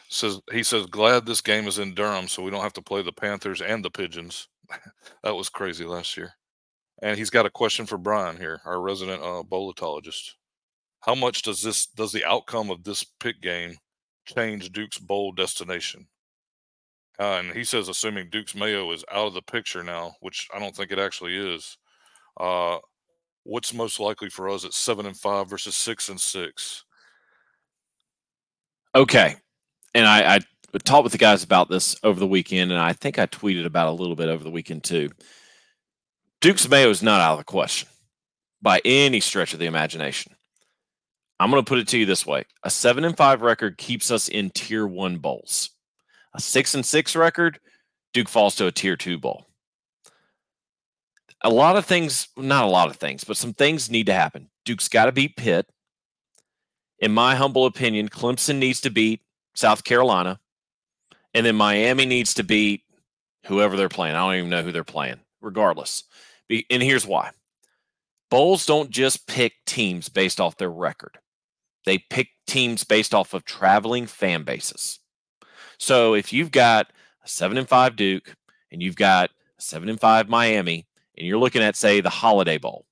Says he says glad this game is in Durham, so we don't have to play the Panthers and the Pigeons. that was crazy last year. And he's got a question for Brian here, our resident uh. How much does this does the outcome of this Pitt game change Duke's bowl destination? Uh, and he says, assuming Duke's Mayo is out of the picture now, which I don't think it actually is. Uh, what's most likely for us at seven and five versus six and six? Okay. And I, I talked with the guys about this over the weekend, and I think I tweeted about a little bit over the weekend too. Duke's Mayo is not out of the question by any stretch of the imagination. I'm going to put it to you this way: a seven and five record keeps us in tier one bowls. A six and six record, Duke falls to a tier two bowl. A lot of things, not a lot of things, but some things need to happen. Duke's got to beat Pitt. In my humble opinion, Clemson needs to beat South Carolina, and then Miami needs to beat whoever they're playing. I don't even know who they're playing, regardless. And here's why Bowls don't just pick teams based off their record, they pick teams based off of traveling fan bases. So if you've got a seven and five Duke and you've got a seven and five Miami, and you're looking at, say, the Holiday Bowl,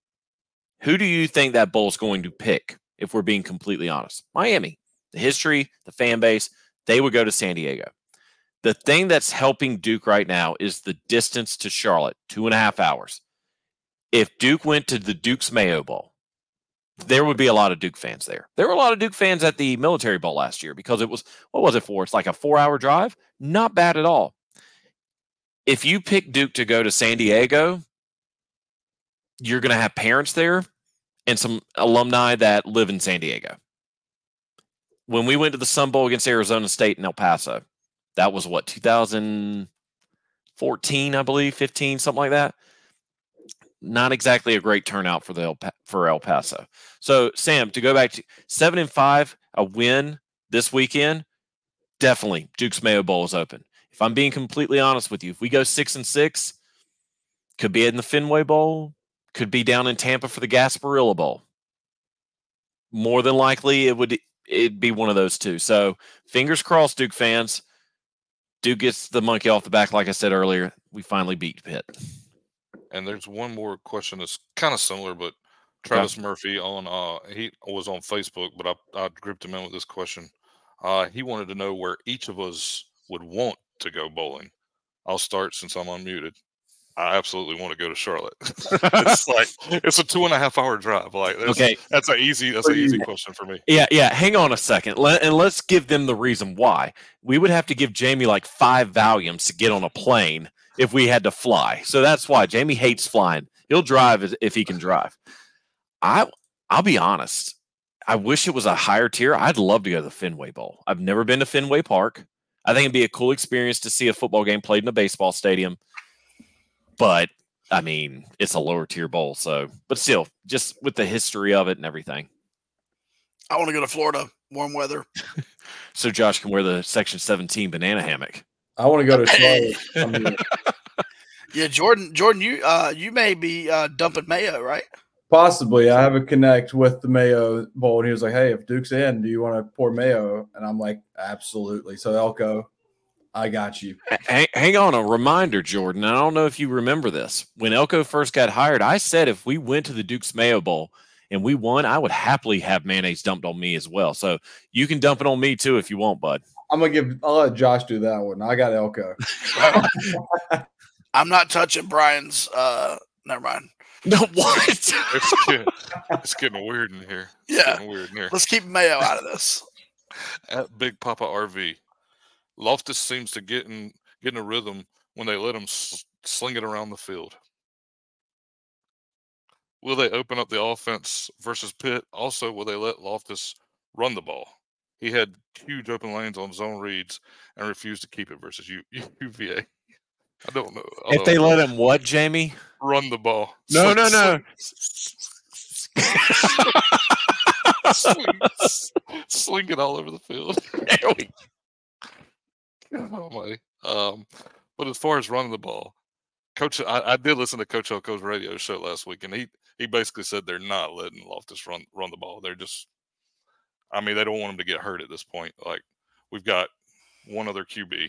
who do you think that bowl's going to pick? If we're being completely honest, Miami, the history, the fan base, they would go to San Diego. The thing that's helping Duke right now is the distance to Charlotte, two and a half hours. If Duke went to the Duke's Mayo Bowl, there would be a lot of Duke fans there. There were a lot of Duke fans at the Military Bowl last year because it was, what was it for? It's like a four hour drive. Not bad at all. If you pick Duke to go to San Diego, you're going to have parents there and some alumni that live in San Diego. When we went to the Sun Bowl against Arizona State in El Paso, that was what 2014, I believe, 15, something like that. Not exactly a great turnout for the El, for El Paso. So, Sam, to go back to seven and five, a win this weekend, definitely Duke's Mayo Bowl is open. If I'm being completely honest with you, if we go six and six, could be in the Fenway Bowl, could be down in Tampa for the Gasparilla Bowl. More than likely, it would it'd be one of those two. So fingers crossed, Duke fans. Duke gets the monkey off the back, like I said earlier. We finally beat Pitt. And there's one more question that's kind of similar, but Travis Murphy on uh he was on Facebook, but I I grouped him in with this question. Uh he wanted to know where each of us would want to go bowling. I'll start since I'm unmuted. I absolutely want to go to Charlotte. it's like it's a two and a half hour drive. Like that's, Okay. that's an easy that's an easy question for me. Yeah, yeah. Hang on a second. Let, and let's give them the reason why. We would have to give Jamie like five volumes to get on a plane if we had to fly. So that's why Jamie hates flying. He'll drive if he can drive. I I'll be honest. I wish it was a higher tier. I'd love to go to the Fenway Bowl. I've never been to Fenway Park. I think it'd be a cool experience to see a football game played in a baseball stadium. But I mean, it's a lower tier bowl, so but still, just with the history of it and everything. I want to go to Florida, warm weather. so Josh can wear the Section 17 banana hammock. I want to go to Charlotte. Yeah, Jordan. Jordan, you uh, you may be uh, dumping Mayo, right? Possibly. I have a connect with the Mayo Bowl, and he was like, "Hey, if Duke's in, do you want to pour Mayo?" And I'm like, "Absolutely." So Elko, I got you. Hang, hang on, a reminder, Jordan. I don't know if you remember this. When Elko first got hired, I said if we went to the Duke's Mayo Bowl and we won, I would happily have mayonnaise dumped on me as well. So you can dump it on me too if you want, bud. I'm gonna give. I'll let Josh do that one. I got Elko. I'm not touching Brian's. Uh, never mind. No, what? It's getting, it's getting weird in here. It's Yeah. weird in here. Let's keep Mayo out of this. At Big Papa RV, Loftis seems to get in get in a rhythm when they let him s- sling it around the field. Will they open up the offense versus Pitt? Also, will they let Loftis run the ball? He had huge open lanes on zone reads and refused to keep it versus U- UVA. I don't know. I if don't they know. let him what, Jamie? run the ball, No, no, no. sling, sling, it all over the field. Oh. Um, but as far as running the ball, Coach, I, I did listen to Coach Elko's radio show last week, and he he basically said they're not letting Loftis run run the ball. They're just, I mean, they don't want him to get hurt at this point. Like we've got one other QB.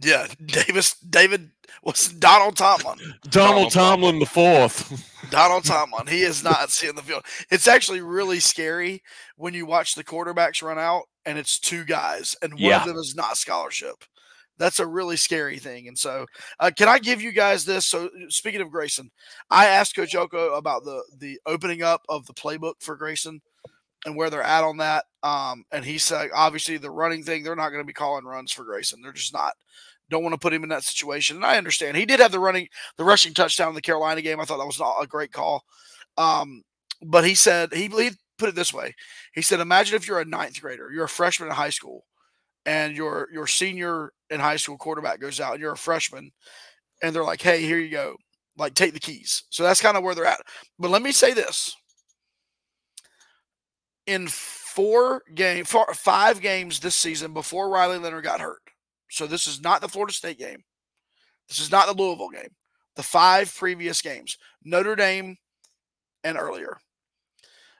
Yeah, Davis, David, what's Donald Tomlin? Donald Donald Tomlin the fourth. Donald Tomlin. He is not seeing the field. It's actually really scary when you watch the quarterbacks run out and it's two guys and one Yeah. of them is not scholarship. That's a really scary thing. And so, uh, can I give you guys this? So, speaking of Grayson, I asked Coach Elko about the the opening up of the playbook for Grayson and where they're at on that. Um, and he said, obviously, the running thing, they're not going to be calling runs for Grayson. They're just not. Don't want to put him in that situation. And I understand. He did have the running, the rushing touchdown in the Carolina game. I thought that was a great call. Um, but he said, he, he put it this way. He said, imagine if you're a ninth grader, you're a freshman in high school, and your your senior in high school quarterback goes out, and you're a freshman, and they're like, hey, here you go. Like, take the keys. So that's kind of where they're at. But let me say this in four game, four, five games this season before Riley Leonard got hurt. So this is not the Florida State game. This is not the Louisville game. The five previous games, Notre Dame and earlier.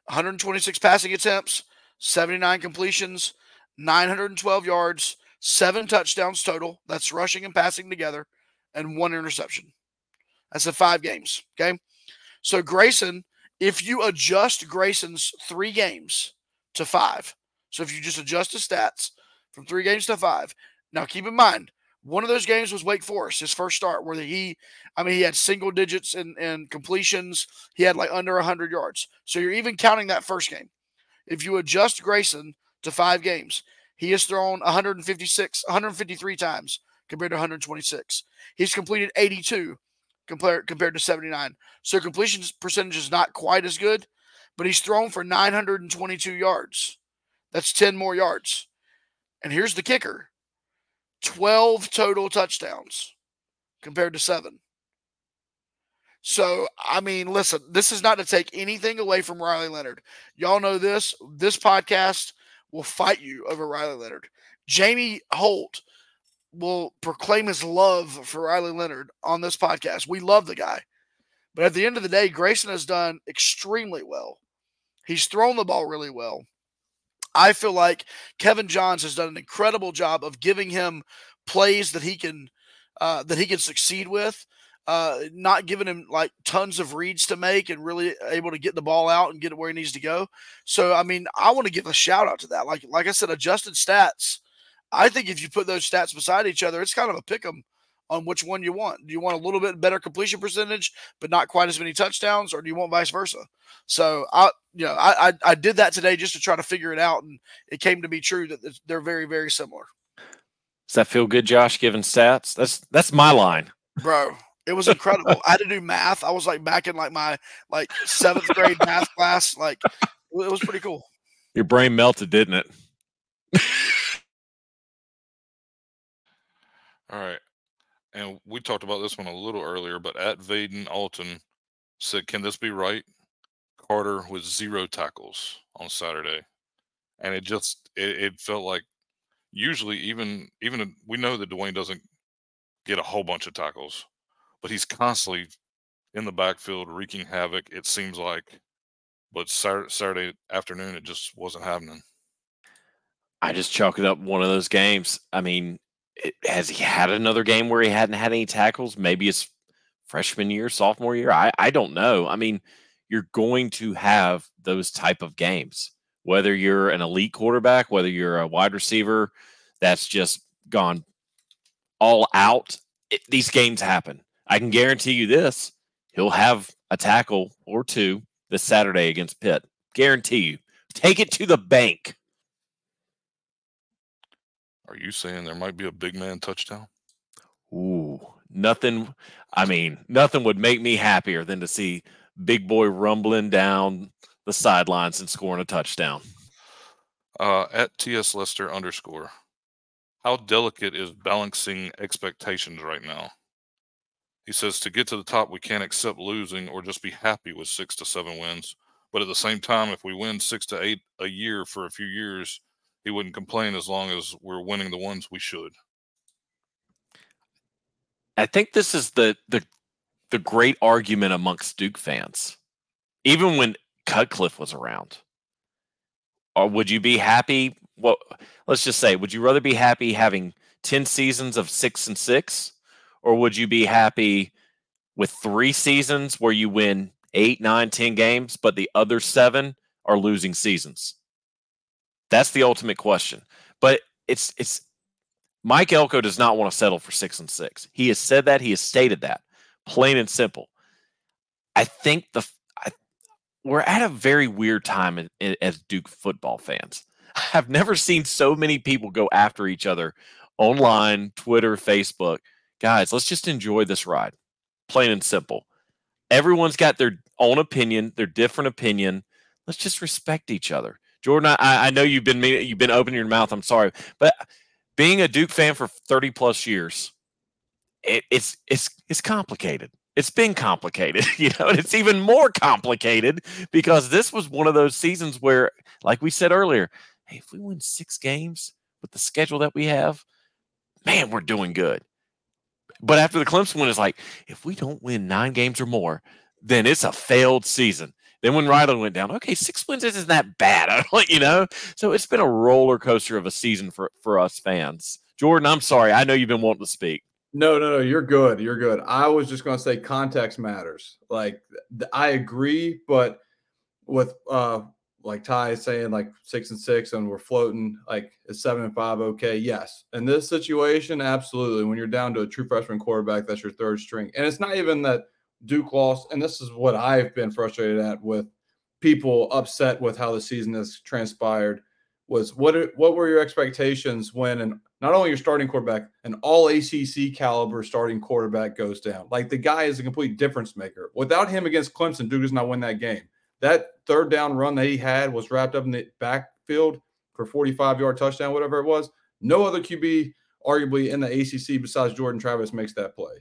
126 passing attempts, 79 completions, 912 yards, seven touchdowns total. That's rushing and passing together, and one interception. That's the five games. Okay. So Grayson, if you adjust Grayson's three games to five, so if you just adjust his stats from three games to five, now keep in mind, one of those games was Wake Forest, his first start, where he, I mean, he had single digits in, completions. He had like under 100 yards. So you're even counting that first game. If you adjust Grayson to five games, he has thrown 156, 153 times compared to 126. He's completed 82 compared compared to 79. So completion percentage is not quite as good, but he's thrown for 922 yards. That's 10 more yards. And here's the kicker 12 total touchdowns compared to seven. So, I mean, listen, this is not to take anything away from Riley Leonard. Y'all know this. This podcast will fight you over Riley Leonard. Jamie Holt will proclaim his love for Riley Leonard on this podcast. We love the guy. But at the end of the day, Grayson has done extremely well. He's thrown the ball really well. I feel like Kevin Johns has done an incredible job of giving him plays that he can uh, that he can succeed with. Uh, not giving him like tons of reads to make and really able to get the ball out and get it where he needs to go. So I mean, I want to give a shout out to that. Like like I said, adjusted stats. I think if you put those stats beside each other, it's kind of a pick 'em on which one you want. Do you want a little bit better completion percentage, but not quite as many touchdowns, or do you want vice versa? So I, you know, I I, I did that today just to try to figure it out, and it came to be true that they're very very similar, Does that feel good, Josh? Giving stats? That's that's my line. bro. It was incredible. I had to do math. I was like back in like my like seventh grade math class. Like it was pretty cool. Your brain melted, didn't it? All right. And we talked about this one a little earlier, but at Vaden Alton said, Can this be right? Carter with zero tackles on Saturday. And it just it, it felt like usually even even we know that DeWayne doesn't get a whole bunch of tackles, but he's constantly in the backfield wreaking havoc. It seems like, but Saturday, afternoon it just wasn't happening. I just chalk it up one of those games. I mean, it, has he had another game where he hadn't had any tackles? Maybe his freshman year, sophomore year. I I don't know. I mean, you're going to have those type of games. Whether you're an elite quarterback, whether you're a wide receiver that's just gone all out, it, these games happen. I can guarantee you this: he'll have a tackle or two this Saturday against Pitt. Guarantee you. Take it to the bank. Are you saying there might be a big man touchdown? Ooh, nothing. I mean, nothing would make me happier than to see big boy rumbling down the sidelines and scoring a touchdown. Uh, at TS Lester underscore, how delicate is balancing expectations right now? He says to get to the top, we can't accept losing or just be happy with six to seven wins. But at the same time, if we win six to eight a year for a few years, he wouldn't complain as long as we're winning the ones we should. I think this is the the the great argument amongst Duke fans. Even when Cutcliffe was around. Or would you be happy? Well, let's just say, would you rather be happy having 10 seasons of six and six? Or would you be happy with three seasons where you win eight, nine, ten games, but the other seven are losing seasons? That's the ultimate question. But it's it's Mike Elko does not want to settle for six and six. He has said that. He has stated that, plain and simple. I think the I, we're at a very weird time as Duke football fans. I've never seen so many people go after each other online, Twitter, Facebook. Guys, let's just enjoy this ride, plain and simple. Everyone's got their own opinion, their different opinion. Let's just respect each other. Jordan, I, I know you've been you've been opening your mouth. I'm sorry, but being a Duke fan for 30 plus years, it, it's it's it's complicated. It's been complicated, you know, and it's even more complicated because this was one of those seasons where, like we said earlier, hey, if we win six games with the schedule that we have, man, we're doing good. But after the Clemson win, it's like if we don't win nine games or more, then it's a failed season. Then when Riley went down, okay, six wins isn't that bad. You know, so it's been a roller coaster of a season for for us fans. Jordan, I'm sorry. I know you've been wanting to speak. No, no, no. You're good. You're good. I was just going to say context matters. Like I agree, but with uh like Ty is saying like six and six and we're floating like is seven and five okay? Yes. In this situation, absolutely. When you're down to a true freshman quarterback, that's your third string, and it's not even that Duke lost, and this is what I've been frustrated at with people upset with how the season has transpired. Was what what were your expectations when and not only your starting quarterback, an all ACC caliber starting quarterback goes down? Like the guy is a complete difference maker. Without him against Clemson, Duke does not win that game. That third down run that he had was wrapped up in the backfield for 45 yard touchdown, whatever it was. No other QB, arguably in the ACC besides Jordan Travis, makes that play.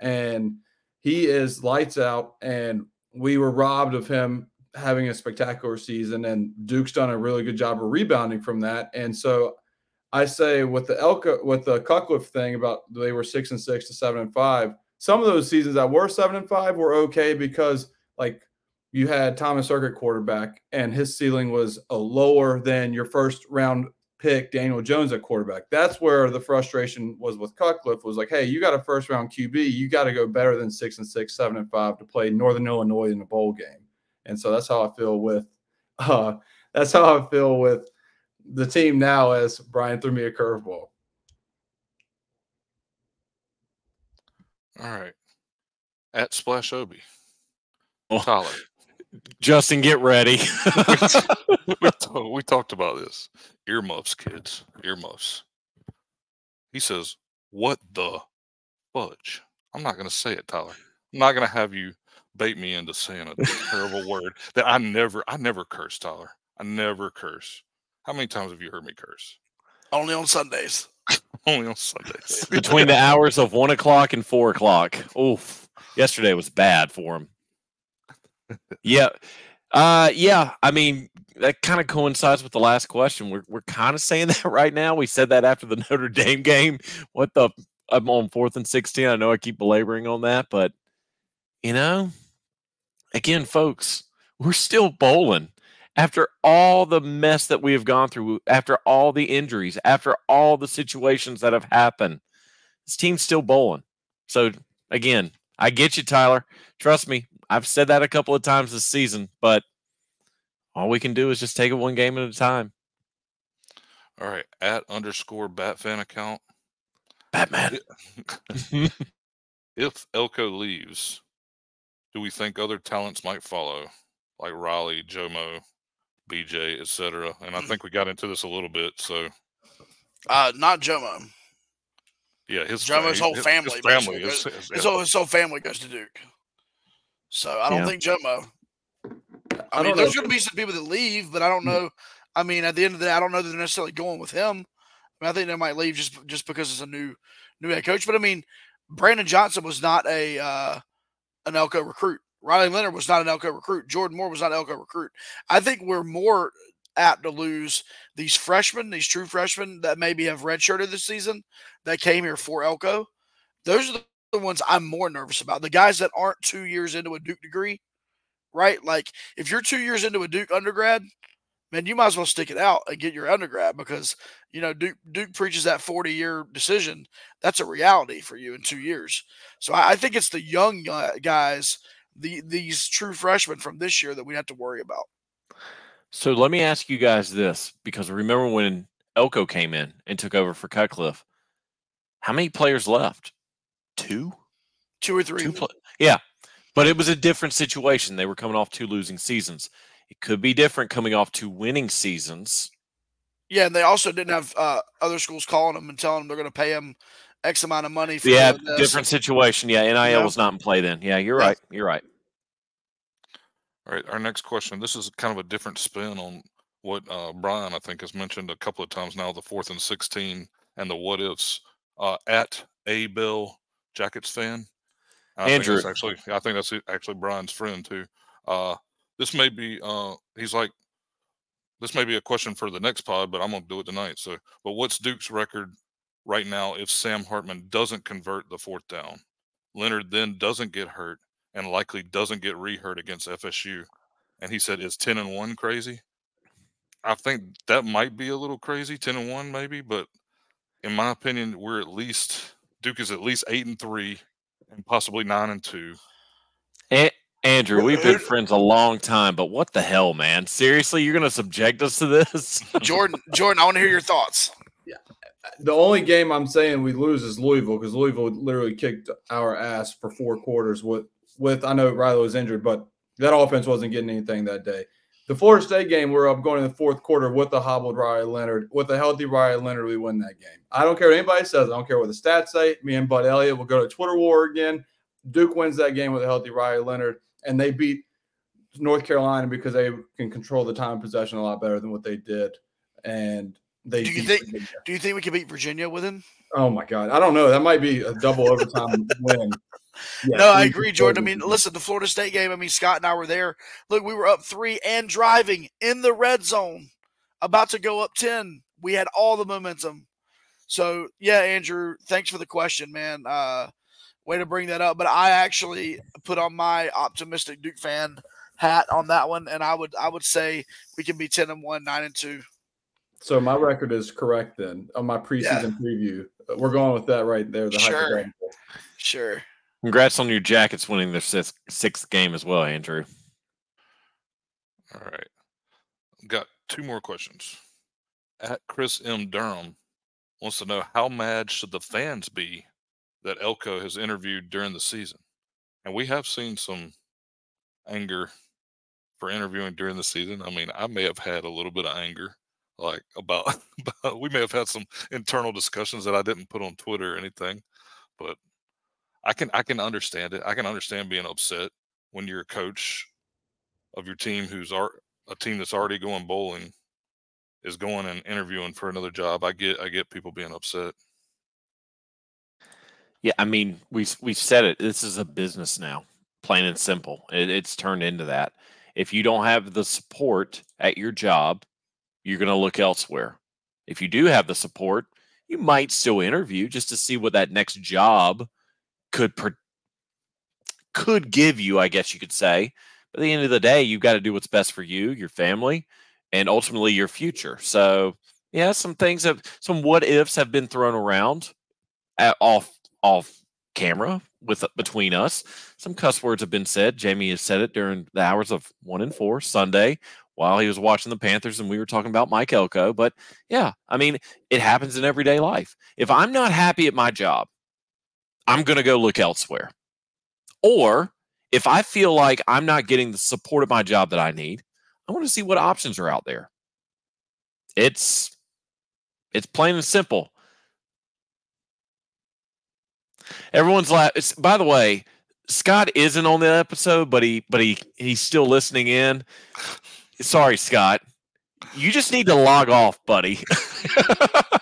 And he is lights out, and we were robbed of him having a spectacular season. And Duke's done a really good job of rebounding from that. And so I say with the Elko with the Cutcliffe thing about they were six and six to seven and five. Some of those seasons that were seven and five were okay because like you had Thomas Sirk at quarterback and his ceiling was a lower than your first round pick Daniel Jones at quarterback. That's where the frustration was with Cutcliffe was like, hey, you got a first round QB, you got to go better than six and six, seven and five to play Northern Illinois in a bowl game. And so that's how I feel with uh that's how I feel with the team now as Brian threw me a curveball. All right. At Splash Obi. Oh. Tyler. Justin, get ready. we, talk, we talked about this. Earmuffs, kids. Earmuffs. He says, What the fudge? I'm not going to say it, Tyler. I'm not going to have you bait me into saying a terrible word that I never, I never curse, Tyler. I never curse. How many times have you heard me curse? Only on Sundays. Only on Sundays. Between the hours of one o'clock and four o'clock. Oof. Yesterday was bad for him. Yeah. Uh yeah, I mean that kind of coincides with the last question. We're we're kind of saying that right now. We said that after the Notre Dame game. What the I'm on fourth and 16. I know I keep belaboring on that, but you know, again, folks, we're still bowling after all the mess that we have gone through, after all the injuries, after all the situations that have happened. This team's still bowling. So again, I get you, Tyler. Trust me, I've said that a couple of times this season, but all we can do is just take it one game at a time. All right, at underscore Batfan account. Batman. if Elko leaves, do we think other talents might follow, like Riley, Jomo, BJ, etc.? And I think we got into this a little bit. So, Uh, not Jomo. yeah, his Jomo's fa- whole his- family his family, basically is, goes- is- His yeah. whole, his whole family goes to Duke. So I don't Yeah. think Jomo. I, I mean, don't there's going to be some people that leave, but I don't know. I mean, at the end of the day, I don't know that they're necessarily going with him. I, mean, I think they might leave just just because it's a new new head coach. But I mean, Brandon Johnson was not a uh, an Elko recruit. Riley Leonard was not an Elko recruit. Jordan Moore was not an Elko recruit. I think we're more apt to lose these freshmen, these true freshmen that maybe have redshirted this season that came here for Elko. Those are the the ones I'm more nervous about. The guys that aren't two years into a Duke degree, right? Like if you're two years into a Duke undergrad, man, you might as well stick it out and get your undergrad because you know Duke Duke preaches that 40 year decision. That's a reality for you in two years. So I, I think it's the young guys, the these true freshmen from this year that we have to worry about. So let me ask you guys this because remember when Elko came in and took over for Cutcliffe, how many players left? Two? Two or three. Two pla- yeah. But it was a different situation. They were coming off two losing seasons. It could be different coming off two winning seasons. Yeah, and they also didn't have uh, other schools calling them and telling them they're going to pay them X amount of money for Yeah, this. different situation. Yeah, NIL Yeah. was not in play then. Yeah, you're Yeah. right. You're right. All right, our next question. This is kind of a different spin on what uh, Brian, I think, has mentioned a couple of times now the fourth and 16 and the what ifs. Uh, at A Bill Jackets fan. I think Andrew. that's actually, I think that's actually Brian's friend too. Uh, this may be, uh, he's like, this may be a question for the next pod, but I'm going to do it tonight. So, but what's Duke's record right now if Sam Hartman doesn't convert the fourth down? Leonard then doesn't get hurt and likely doesn't get re-hurt against FSU. And he said, "Is ten and one crazy?" I think that might be a little crazy, ten and one maybe, but in my opinion, we're at least Duke is at least eight and three, and possibly nine and two. A- Andrew, we've been friends a long time, but what the hell, man? Seriously, you're going to subject us to this? Jordan, Jordan, I want to hear your thoughts. Yeah. Uh, the only game I'm saying we lose is Louisville because Louisville literally kicked our ass for four quarters with with I know Riley was injured, but that offense wasn't getting anything that day. The Florida State game, we're up going in the fourth quarter with the hobbled Riley Leonard. With a healthy Riley Leonard, we win that game. I don't care what anybody says. I don't care what the stats say. Me and Bud Elliott will go to Twitter war again. Duke wins that game with a healthy Riley Leonard, and they beat North Carolina because they can control the time of possession a lot better than what they did. And they Do you think- Virginia. Do you think we can beat Virginia with him? Oh my god, I don't know. That might be a double overtime win. Yeah, no, I agree, Jordan. I mean, listen, the Florida State game. I mean, Scott and I were there. Look, we were up three and driving in the red zone, about to go up ten. We had all the momentum. So yeah, Andrew, thanks for the question, man. Uh, way to bring that up. But I actually put on my optimistic Duke fan hat on that one, and I would I would say we can be ten and one, nine and two. So my record is correct then on my preseason preview. Uh, We're going with that right there. The Sure. hypothetical. Sure. Congrats on your Jackets winning their sixth, sixth game as well, Andrew. All right, got two more questions. At Chris M Durham wants to know how mad should the fans be that Elko has interviewed during the season, and we have seen some anger for interviewing during the season. I mean, I may have had a little bit of anger, like about, about we may have had some internal discussions that I didn't put on Twitter or anything, but I can I can understand it. I can understand being upset when you're a coach of your team who's a team that's already going bowling is going and interviewing for another job. I get I get people being upset. Yeah, I mean, we we said it. This is a business now, plain and simple. It, it's turned into that. If you don't have the support at your job, you're going to look elsewhere. If you do have the support, you might still interview just to see what that next job could per- could give you, I guess you could say. But at the end of the day, you've got to do what's best for you, your family, and ultimately your future. So, yeah, some things have some what ifs have been thrown around at, off off camera with between us. Some cuss words have been said. Jamie has said it during the hours of one and four Sunday while he was watching the Panthers and we were talking about Mike Elko. But yeah, I mean, it happens in everyday life. If I'm not happy at my job, I'm going to go look elsewhere. Or if I feel like I'm not getting the support of my job that I need, I want to see what options are out there. It's it's plain and simple. Everyone's like by the way, Scott isn't on the episode, but he but he he's still listening in. Sorry, Scott. You just need to log off, buddy.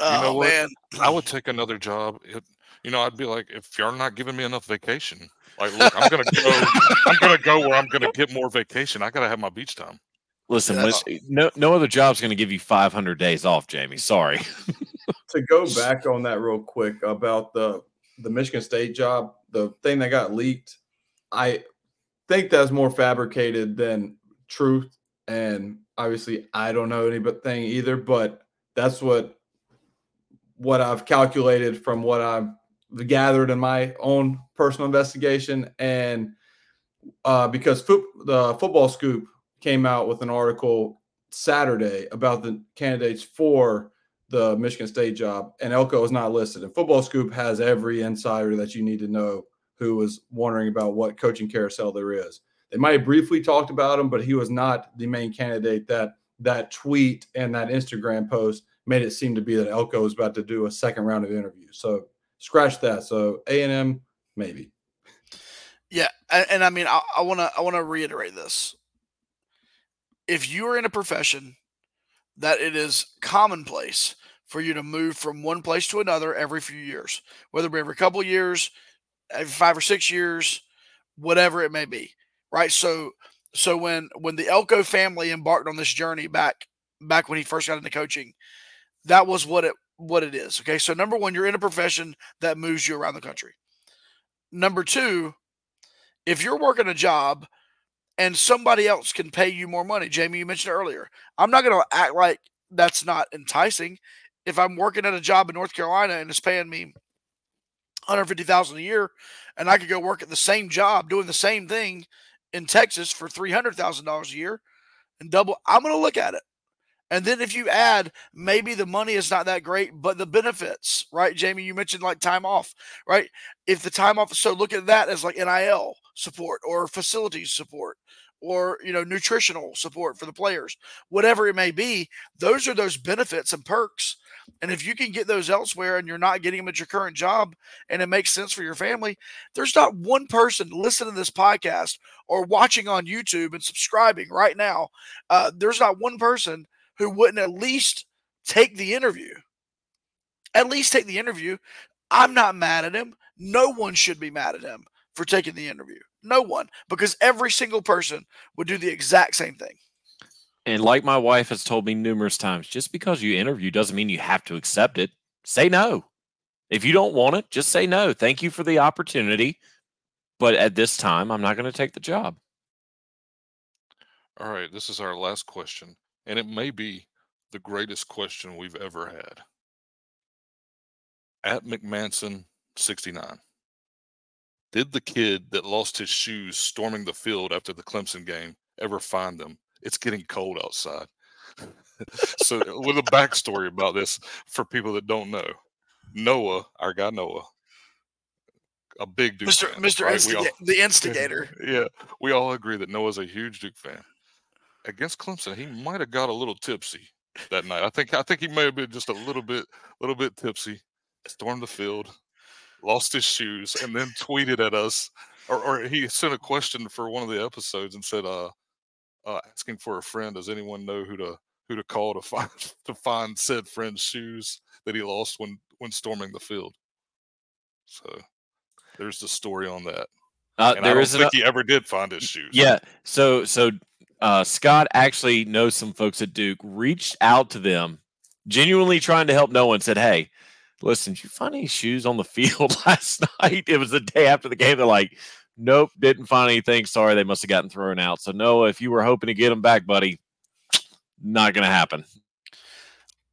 oh you know what? man, I would take another job. It, you know, I'd be like, if you're not giving me enough vacation, like, look, I'm gonna go. I'm gonna go where I'm gonna get more vacation. I gotta have my beach time. Listen, That's- no no other job's going to give you 500 days off, Jamie. Sorry. to go back on that real quick about the the Michigan State job, the thing that got leaked, I think that's more fabricated than truth. And obviously, I don't know anything either, but that's what what I've calculated from what I've gathered in my own personal investigation. And uh, because foot, the football scoop came out with an article Saturday about the candidates for the Michigan State job, and Elko is not listed. And Football Scoop has every insider that you need to know who was wondering about what coaching carousel there is. They might have briefly talked about him, but he was not the main candidate. That that tweet and that Instagram post made it seem to be that Elko was about to do a second round of interviews. So scratch that. So A and M maybe. yeah, and, and I mean, I want to I want to reiterate this. If you are in a profession that it is commonplace for you to move from one place to another every few years, whether it be every couple of years, every five or six years, whatever it may be, right? So, so when when the Elko family embarked on this journey back back when he first got into coaching, that was what it what it is. Okay, so number one, you're in a profession that moves you around the country. Number two, if you're working a job and somebody else can pay you more money, Jamie, you mentioned earlier, I'm not going to act like that's not enticing. If I'm working at a job in North Carolina and it's paying me 150,000 a year, and I could go work at the same job doing the same thing in Texas for $300,000 a year and double, I'm going to look at it. And then if you add, maybe the money is not that great, but the benefits, right? Jamie, you mentioned like time off, right? If the time off, so look at that as like NIL support or facilities support or you know nutritional support for the players whatever it may be those are those benefits and perks and if you can get those elsewhere and you're not getting them at your current job and it makes sense for your family there's not one person listening to this podcast or watching on youtube and subscribing right now uh, there's not one person who wouldn't at least take the interview at least take the interview i'm not mad at him no one should be mad at him for taking the interview no one, because every single person would do the exact same thing. And like my wife has told me numerous times, just because you interview doesn't mean you have to accept it. Say no. If you don't want it, just say no. Thank you for the opportunity. But at this time, I'm not going to take the job. All right, this is our last question, and it may be the greatest question we've ever had. At McManson 69. Did the kid that lost his shoes storming the field after the Clemson game ever find them? It's getting cold outside. so, uh, with a backstory about this for people that don't know, Noah, our guy Noah, a big Duke Mr. fan, Mr. right? All- the instigator. yeah, we all agree that Noah's a huge Duke fan. Against Clemson, he might have got a little tipsy that night. I think I think he may have been just a little bit little bit tipsy. Stormed the field, lost his shoes, and then tweeted at us, or, or he sent a question for one of the episodes and said, "Uh, uh, asking for a friend. Does anyone know who to who to call to find to find said friend's shoes that he lost when when storming the field?" So there's the story on that. Uh, And I there don't is an, think he ever did find his shoes. yeah. So so uh, Scott actually knows some folks at Duke. Reached out to them genuinely trying to help Noah and said, Hey, listen, did you find any shoes on the field last night? It was the day after the game. They're like, Nope, didn't find anything. Sorry, they must have gotten thrown out. So, Noah, if you were hoping to get them back, buddy, not going to happen.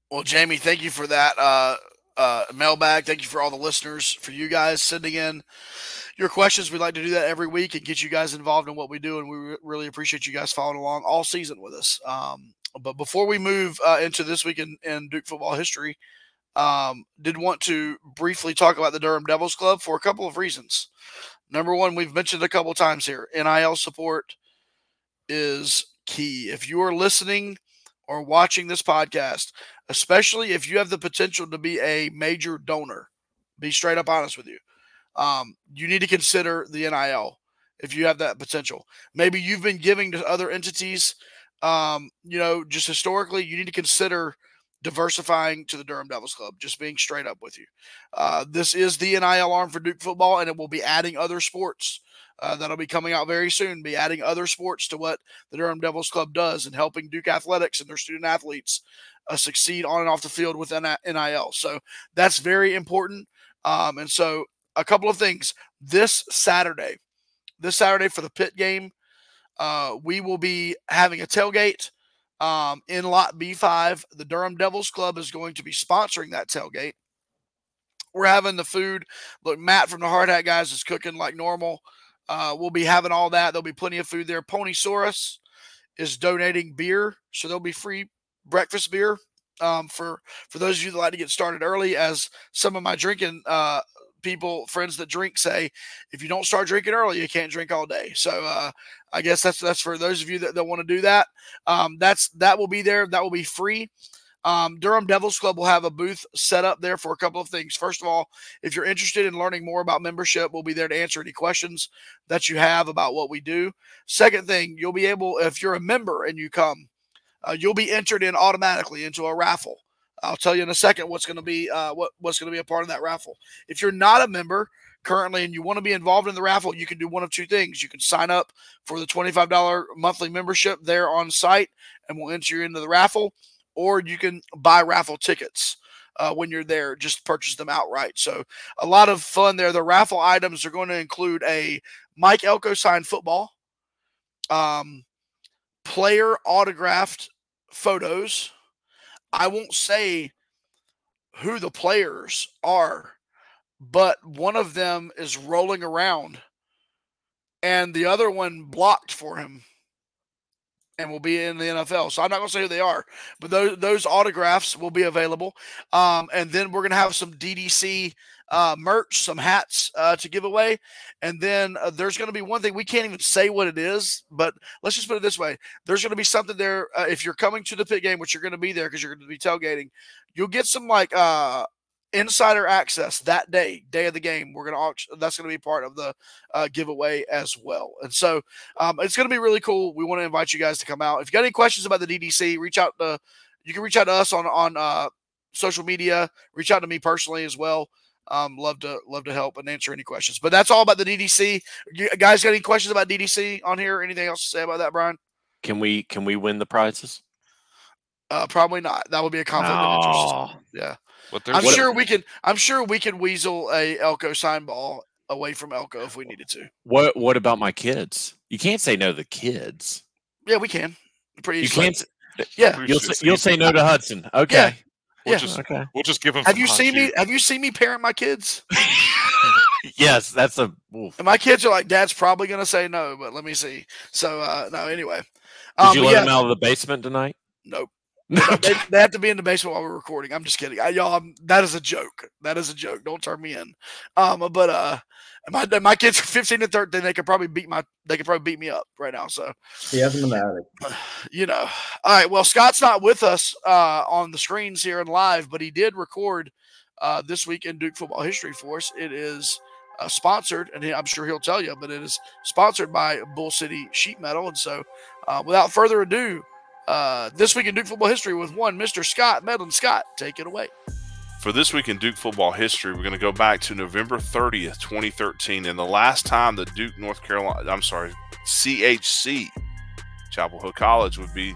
Well, Jamie, thank you for that uh, uh, mailbag. Thank you for all the listeners, for you guys sending in your questions. We'd like to do that every week and get you guys involved in what we do, and we re- really appreciate you guys following along all season with us. Um, but before we move uh, into this week in, in Duke football history, um, did want to briefly talk about the Durham Devils Club for a couple of reasons. Number one, we've mentioned a couple times here NIL support is key. If you are listening or watching this podcast, especially if you have the potential to be a major donor, be straight up honest with you. Um, you need to consider the NIL if you have that potential. Maybe you've been giving to other entities um, you know, just historically, you need to consider diversifying to the Durham Devils Club, just being straight up with you. Uh, this is the NIL arm for Duke football, and it will be adding other sports. Uh, that'll be coming out very soon, be adding other sports to what the Durham Devils Club does and helping Duke athletics and their student athletes uh, succeed on and off the field with NIL. So that's very important. Um, and so, a couple of things this Saturday, this Saturday for the Pitt game, uh, we will be having a tailgate um, in Lot B5. The Durham Devils Club is going to be sponsoring that tailgate. We're having the food. Look, Matt from the Hard Hat guys is cooking like normal. Uh, we'll be having all that. There'll be plenty of food there. Pony Ponysaurus is donating beer, so there'll be free breakfast beer um, for for those of you that like to get started early. As some of my drinking uh, people, friends that drink say, if you don't start drinking early, you can't drink all day. So uh, I guess that's that's for those of you that, that want to do that. Um, that's that will be there. That will be free. Um, Durham Devils Club will have a booth set up there for a couple of things. First of all, if you're interested in learning more about membership, we'll be there to answer any questions that you have about what we do. Second thing, you'll be able, if you're a member and you come, uh, you'll be entered in automatically into a raffle. I'll tell you in a second what's going to be uh, what what's going to be a part of that raffle. If you're not a member currently and you want to be involved in the raffle, you can do one of two things. You can sign up for the $25 monthly membership there on site, and we'll enter you into the raffle, or you can buy raffle tickets. Uh, when you're there, just purchase them outright. So a lot of fun there. The raffle items are going to include a Mike Elko signed football, um, player autographed photos, I won't say who the players are, but one of them is rolling around and the other one blocked for him and will be in the NFL. So I'm not going to say who they are, but those, those autographs will be available. Um, and then we're going to have some DDC uh, merch, some hats uh, to give away. And then uh, there's going to be one thing we can't even say what it is, but let's just put it this way: there's going to be something there. Uh, if you're coming to the Pitt game, which you're going to be there because you're going to be tailgating, you'll get some like uh, insider access that day, day of the game. We're going to auction. that's going to be part of the uh, giveaway as well. And so um, it's going to be really cool. We want to invite you guys to come out. If you got any questions about the DDC, reach out to you can reach out to us on on uh, social media. Reach out to me personally as well. Um, love to love to help and answer any questions. But that's all about the DDC. You guys got any questions about DDC on here? Anything else to say about that, Brian? Can we can we win the prizes? Uh, probably not. That would be a conflict oh. of interest. Yeah. But I'm sure we can. I'm sure we can weasel a Elko sign ball away from Elko if we needed to. What What about my kids? You can't say no to the kids. Yeah, we can. Pretty. You can't. Yeah, you'll say, you'll say no to Hudson. Okay. Yeah. We'll yeah. just okay. We'll just give them. Have you seen me? Have you seen me parent my kids? yes, that's a. Oof. And my kids are like, Dad's probably going to say no, but let me see. So uh no, anyway. Did um, you let yeah. them out of the basement tonight? Nope. they, they, have to be in the basement while we're recording. I'm just kidding. I, y'all, I'm, that is a joke. That is a joke. Don't turn me in. Um, but uh, my my kids are 15 and 13. They could probably beat my they could probably beat me up right now. So he has them in the attic. You know. All right. Well, Scott's not with us uh, on the screens here and live, but he did record uh, this week in Duke football history for us. It is uh, sponsored, and I'm sure he'll tell you, but it is sponsored by Bull City Sheet Metal. And so, uh, without further ado, uh, this week in Duke football history with one Mr. Scott Medlin. Scott, take it away. For this week in Duke football history, we're going to go back to November 30th, 2013, and the last time the Duke, North Carolina, I'm sorry, CHC, Chapel Hill College, would be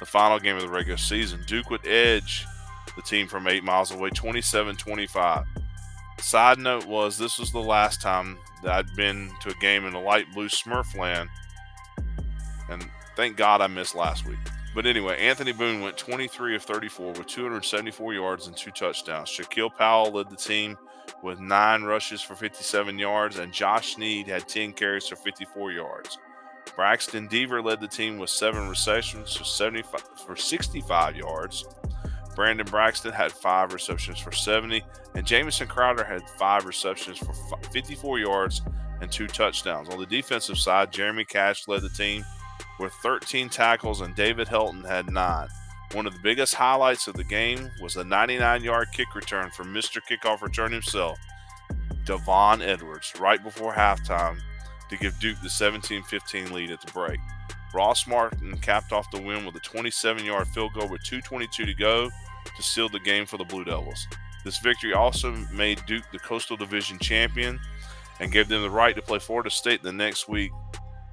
the final game of the regular season. Duke would edge the team from eight miles away, 27 25. Side note was this was the last time that I'd been to a game in the light blue Smurfland, and thank God I missed last week. But anyway, Anthony Boone went 23 of 34 with 274 yards and two touchdowns. Shaquille Powell led the team with nine rushes for 57 yards, and Josh Snead had 10 carries for 54 yards. Braxton Deaver led the team with seven receptions for 75 for 65 yards. Brandon Braxton had five receptions for 70, and Jamison Crowder had five receptions for 54 yards and two touchdowns. On the defensive side, Jeremy Cash led the team with 13 tackles, and David Helton had nine. One of the biggest highlights of the game was a 99 yard kick return from Mr. Kickoff Return himself, Devon Edwards, right before halftime to give Duke the 17 15 lead at the break. Ross Martin capped off the win with a 27 yard field goal with 2.22 to go to seal the game for the Blue Devils. This victory also made Duke the Coastal Division champion and gave them the right to play Florida State the next week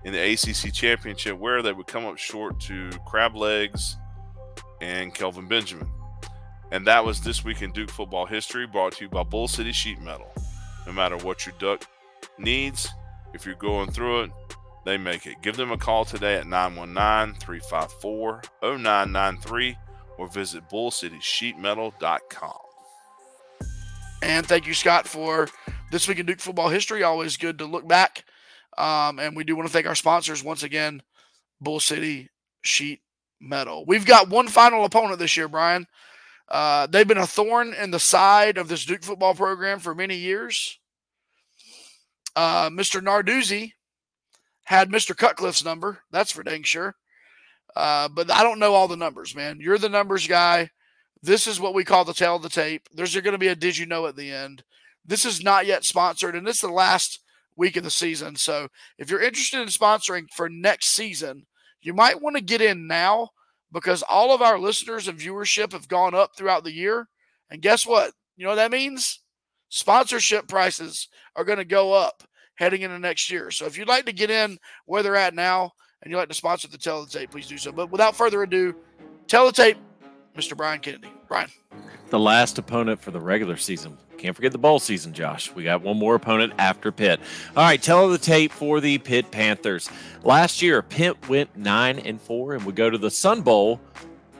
in the ACC Championship, where they would come up short to Crab Legs and Kelvin Benjamin. And that was this week in Duke football history, brought to you by Bull City Sheet Metal. No matter what your duck needs, if you're going through it, they make it. Give them a call today at 919 354 0993 or visit bullcitysheetmetal.com. And thank you, Scott, for this week in Duke football history. Always good to look back. Um, and we do want to thank our sponsors once again, Bull City Sheet Metal. We've got one final opponent this year, Brian. Uh, they've been a thorn in the side of this Duke football program for many years. Uh, Mr. Narduzzi had Mr. Cutcliffe's number. That's for dang sure. Uh, but I don't know all the numbers, man. You're the numbers guy. This is what we call the tale of the tape. There's going to be a did you know at the end. This is not yet sponsored, and is the last week of the season. So if you're interested in sponsoring for next season, you might want to get in now because all of our listeners and viewership have gone up throughout the year. And guess what? You know what that means? Sponsorship prices are going to go up heading into next year. So if you'd like to get in where they're at now and you'd like to sponsor the Teletape, please do so. But without further ado, Teletape, Mr. Brian Kennedy. Brian. The last opponent for the regular season. Can't forget the bowl season, Josh. We got one more opponent after Pitt. All right, tell the tape for the Pitt Panthers. Last year, Pitt went nine and four and would go to the Sun Bowl,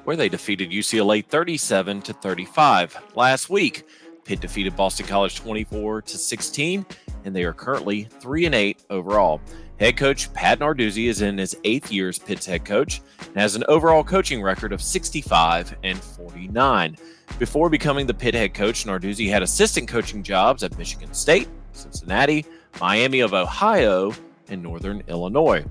where they defeated UCLA 37 to 35. Last week, Pitt defeated Boston College 24 to 16, and they are currently three and eight overall. Head coach Pat Narduzzi is in his eighth year as Pitt's head coach and has an overall coaching record of 65 and 49. Before becoming the Pitt head coach, Narduzzi had assistant coaching jobs at Michigan State, Cincinnati, Miami of Ohio, and Northern Illinois.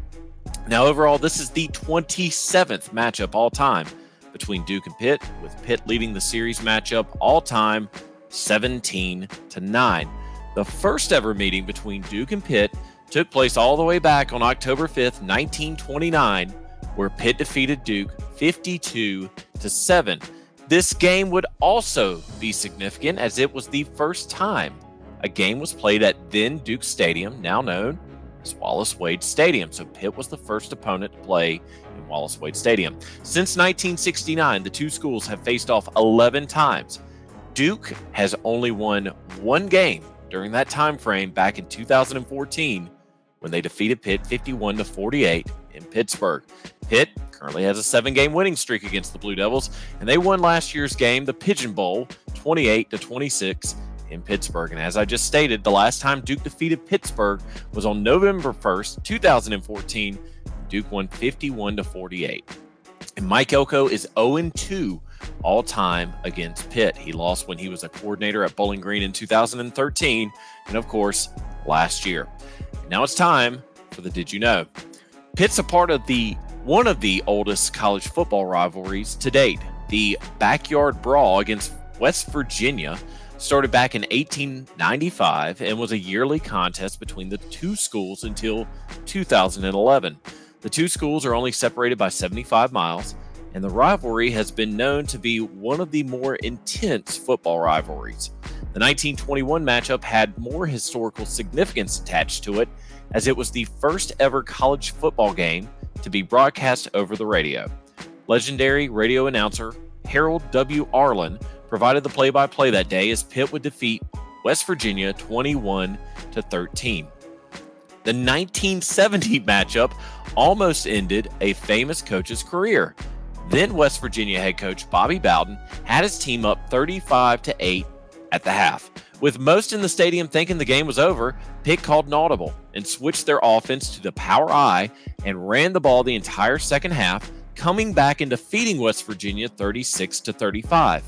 Now, overall, this is the 27th matchup all time between Duke and Pitt, with Pitt leading the series matchup all time 17 to 9. The first ever meeting between Duke and Pitt took place all the way back on October 5th, 1929, where Pitt defeated Duke 52 to 7. This game would also be significant as it was the first time a game was played at then Duke Stadium, now known as Wallace Wade Stadium. So Pitt was the first opponent to play in Wallace Wade Stadium. Since 1969, the two schools have faced off 11 times. Duke has only won one game during that time frame back in 2014 when they defeated Pitt 51 to 48 in Pittsburgh. Pitt currently has a seven-game winning streak against the Blue Devils, and they won last year's game, the Pigeon Bowl, 28 to 26 in Pittsburgh. And as I just stated, the last time Duke defeated Pittsburgh was on November 1st, 2014. Duke won 51 to 48. And Mike Elko is 0 2 all time against Pitt. He lost when he was a coordinator at Bowling Green in 2013, and of course, last year. Now it's time for the Did You Know? Pitt's a part of the one of the oldest college football rivalries to date. The backyard brawl against West Virginia started back in 1895 and was a yearly contest between the two schools until 2011. The two schools are only separated by 75 miles, and the rivalry has been known to be one of the more intense football rivalries. The 1921 matchup had more historical significance attached to it, as it was the first ever college football game to be broadcast over the radio. Legendary radio announcer Harold W. Arlin provided the play-by-play that day as Pitt would defeat West Virginia 21 to 13. The 1970 matchup almost ended a famous coach's career. Then West Virginia head coach Bobby Bowden had his team up 35 to 8 at the half. With most in the stadium thinking the game was over, Pitt called an audible and switched their offense to the power I and ran the ball the entire second half, coming back and defeating West Virginia 36 to 35.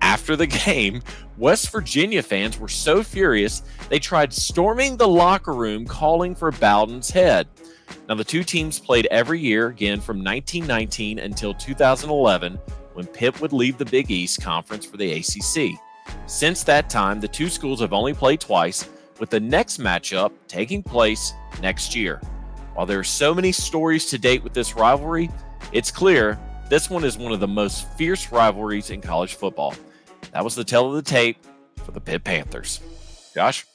After the game, West Virginia fans were so furious they tried storming the locker room calling for Bowden's head. Now, the two teams played every year again from 1919 until 2011 when Pitt would leave the Big East Conference for the ACC. Since that time, the two schools have only played twice, with the next matchup taking place next year. While there are so many stories to date with this rivalry, it's clear this one is one of the most fierce rivalries in college football. That was the tell of the tape for the Pitt Panthers. Josh?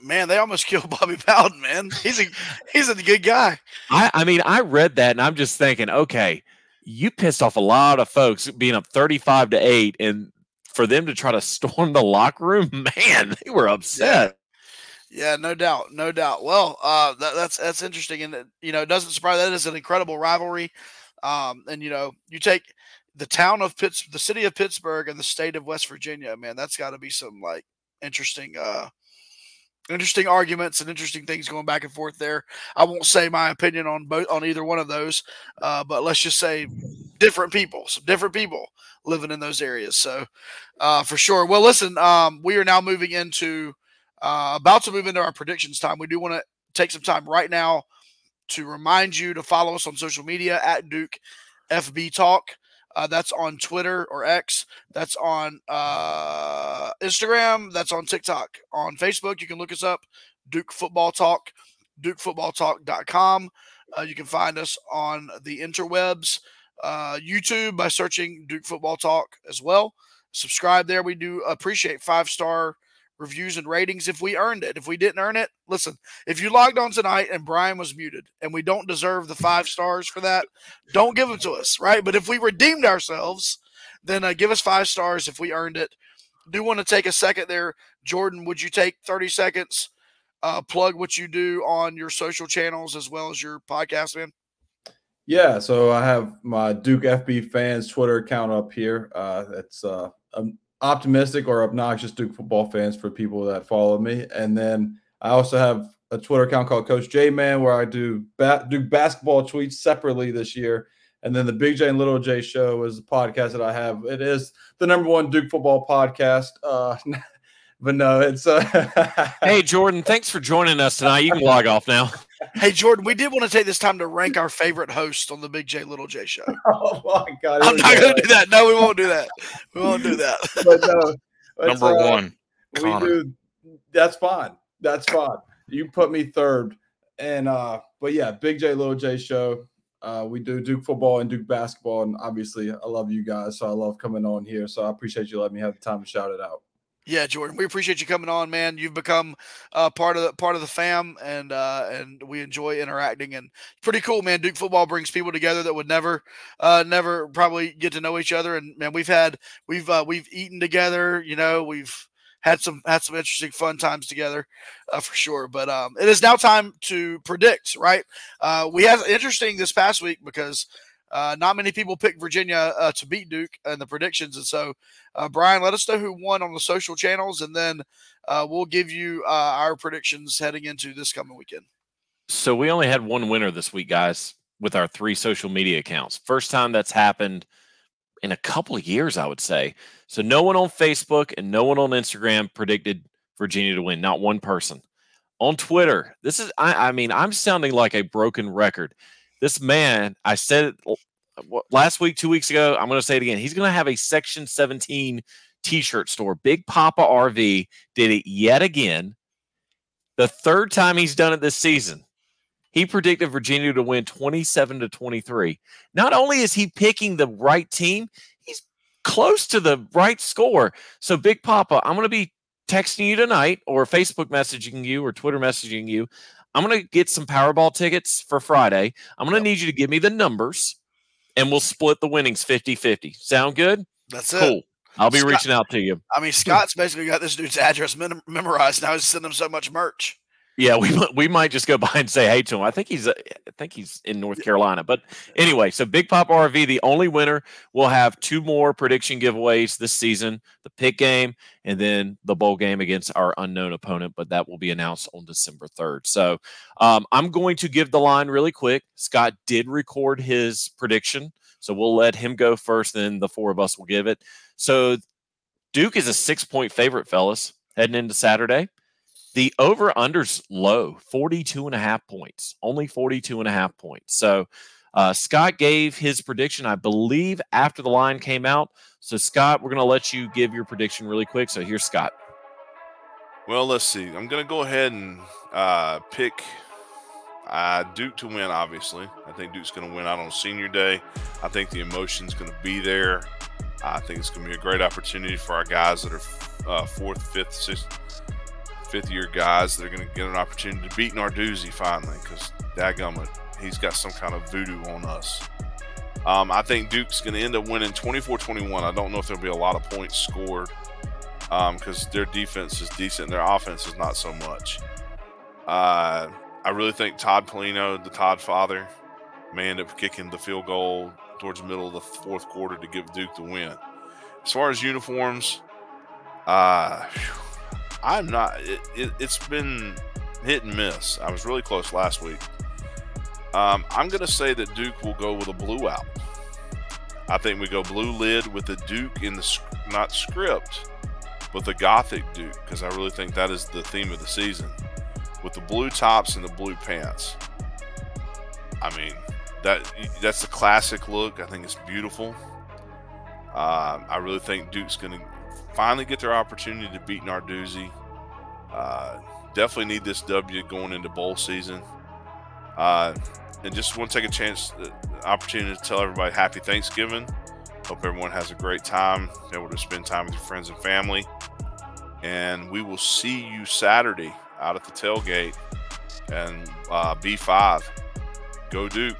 Man, they almost killed Bobby Bowden, man. He's a he's a good guy. I, I mean, I read that and I'm just thinking, okay, you pissed off a lot of folks being up 35 to 8 and for them to try to storm the locker room, man, they were upset. Yeah, no doubt, no doubt. Well, uh, that, that's that's interesting, and you know, it doesn't surprise. That is an incredible rivalry, um, and you know, you take the town of Pitts, the city of Pittsburgh, and the state of West Virginia. Man, that's got to be some like interesting, uh, interesting arguments and interesting things going back and forth there. I won't say my opinion on both on either one of those, uh, but let's just say different people, some different people living in those areas. So, uh, for sure. Well, listen, um, we are now moving into uh, about to move into our predictions time. We do want to take some time right now to remind you to follow us on social media at Duke FB Talk. Uh, that's on Twitter or X. That's on uh, Instagram. That's on TikTok. On Facebook, you can look us up, Duke Football Talk, DukeFootballTalk.com. Uh, you can find us on the interwebs, uh, YouTube by searching Duke Football Talk as well. Subscribe there. We do appreciate five star reviews and ratings if we earned it. If we didn't earn it, listen, if you logged on tonight and Brian was muted and we don't deserve the five stars for that, don't give them to us, right? But if we redeemed ourselves, then uh, give us five stars if we earned it. Do want to take a second there, Jordan? Would you take 30 seconds, uh, plug what you do on your social channels as well as your podcast, man? Yeah, so I have my Duke FB fans Twitter account up here. Uh, it's uh, um, optimistic or obnoxious Duke football fans for people that follow me. And then I also have a Twitter account called Coach J Man where I do ba- do basketball tweets separately this year. And then the Big J and Little J show is a podcast that I have. It is the number one Duke football podcast. Uh, but no, it's uh Hey Jordan, thanks for joining us tonight. You can log off now. Hey Jordan, we did want to take this time to rank our favorite host on the Big J Little J show. oh my god. I'm not going to do that. No, we won't do that. We won't do that. But no, it's, Number uh, one, we do that's fine that's fine you put me third and uh but yeah big j little j show uh we do duke football and duke basketball and obviously i love you guys so i love coming on here so i appreciate you letting me have the time to shout it out Yeah, Jordan, we appreciate you coming on, man. You've become uh, part of the part of the fam, and uh, and we enjoy interacting. And pretty cool, man. Duke football brings people together that would never, uh, never probably get to know each other. And man, we've had we've uh, we've eaten together. You know, we've had some had some interesting fun times together, uh, for sure. But um, it is now time to predict. Right? Uh, we had interesting this past week because. Uh, not many people picked Virginia uh, to beat Duke in the predictions, and so uh, Brian, let us know who won on the social channels, and then uh, we'll give you uh, our predictions heading into this coming weekend. So we only had one winner this week, guys, with our three social media accounts. First time that's happened in a couple of years, I would say. So no one on Facebook and no one on Instagram predicted Virginia to win. Not one person. On Twitter, this is I, I mean, I'm sounding like a broken record. This man, I said it last week, two weeks ago, I'm going to say it again. He's going to have a Section 17 t-shirt store. Big Papa RV did it yet again. The third time he's done it this season. He predicted Virginia to win 27 to 23. Not only is he picking the right team, he's close to the right score. So, Big Papa, I'm going to be texting you tonight or Facebook messaging you or Twitter messaging you. I'm going to get some Powerball tickets for Friday. I'm going to need you to give me the numbers and we'll split the winnings 50 50. Sound good? That's it. Cool. I'll be Scott- reaching out to you. I mean, Scott's basically got this dude's address mem- memorized. Now he's sending him so much merch. Yeah, we might- we might just go by and say hey to him. I think he's uh, I think he's in North Carolina. But anyway, so Big Pop RV, the only winner, will have two more prediction giveaways this season: the pick game and then the bowl game against our unknown opponent. But that will be announced on December third. So um, I'm going to give the line really quick. Scott did record his prediction, so we'll let him go first. Then the four of us will give it. So Duke is a six point favorite, fellas, heading into Saturday. The over under's low, 42 and a half points, only 42 and a half points. So uh, Scott gave his prediction, I believe, after the line came out. So, Scott, we're going to let you give your prediction really quick. So, here's Scott. Well, let's see. I'm going to go ahead and uh, pick uh, Duke to win, obviously. I think Duke's going to win out on senior day. I think the emotion's going to be there. I think it's going to be a great opportunity for our guys that are uh, fourth, fifth, sixth, fifth year guys that are going to get an opportunity to beat Narduzzi finally because dadgummit, he's got some kind of voodoo on us. Um, I think Duke's going to end up winning 24 21. I don't know if there'll be a lot of points scored because their defense is decent and their offense is not so much. Uh, I really think Todd Pelino, the Todd father, may end up kicking the field goal towards the middle of the fourth quarter to give Duke the win. As far as uniforms, uh, phew, I'm not. It, it, it's been hit and miss. I was really close last week. Um, I'm going to say that Duke will go with a blue out. I think we go blue lid with the Duke in the not script, but the Gothic Duke because I really think that is the theme of the season with the blue tops and the blue pants. I mean, that that's the classic look. I think it's beautiful. Uh, I really think Duke's going to finally get their opportunity to beat Narduzzi. Uh, definitely need this W going into bowl season. Uh, and just want to take a chance, uh, opportunity to tell everybody Happy Thanksgiving. Hope everyone has a great time, able to spend time with your friends and family. And we will see you Saturday out at the tailgate and uh, B5. Go Duke.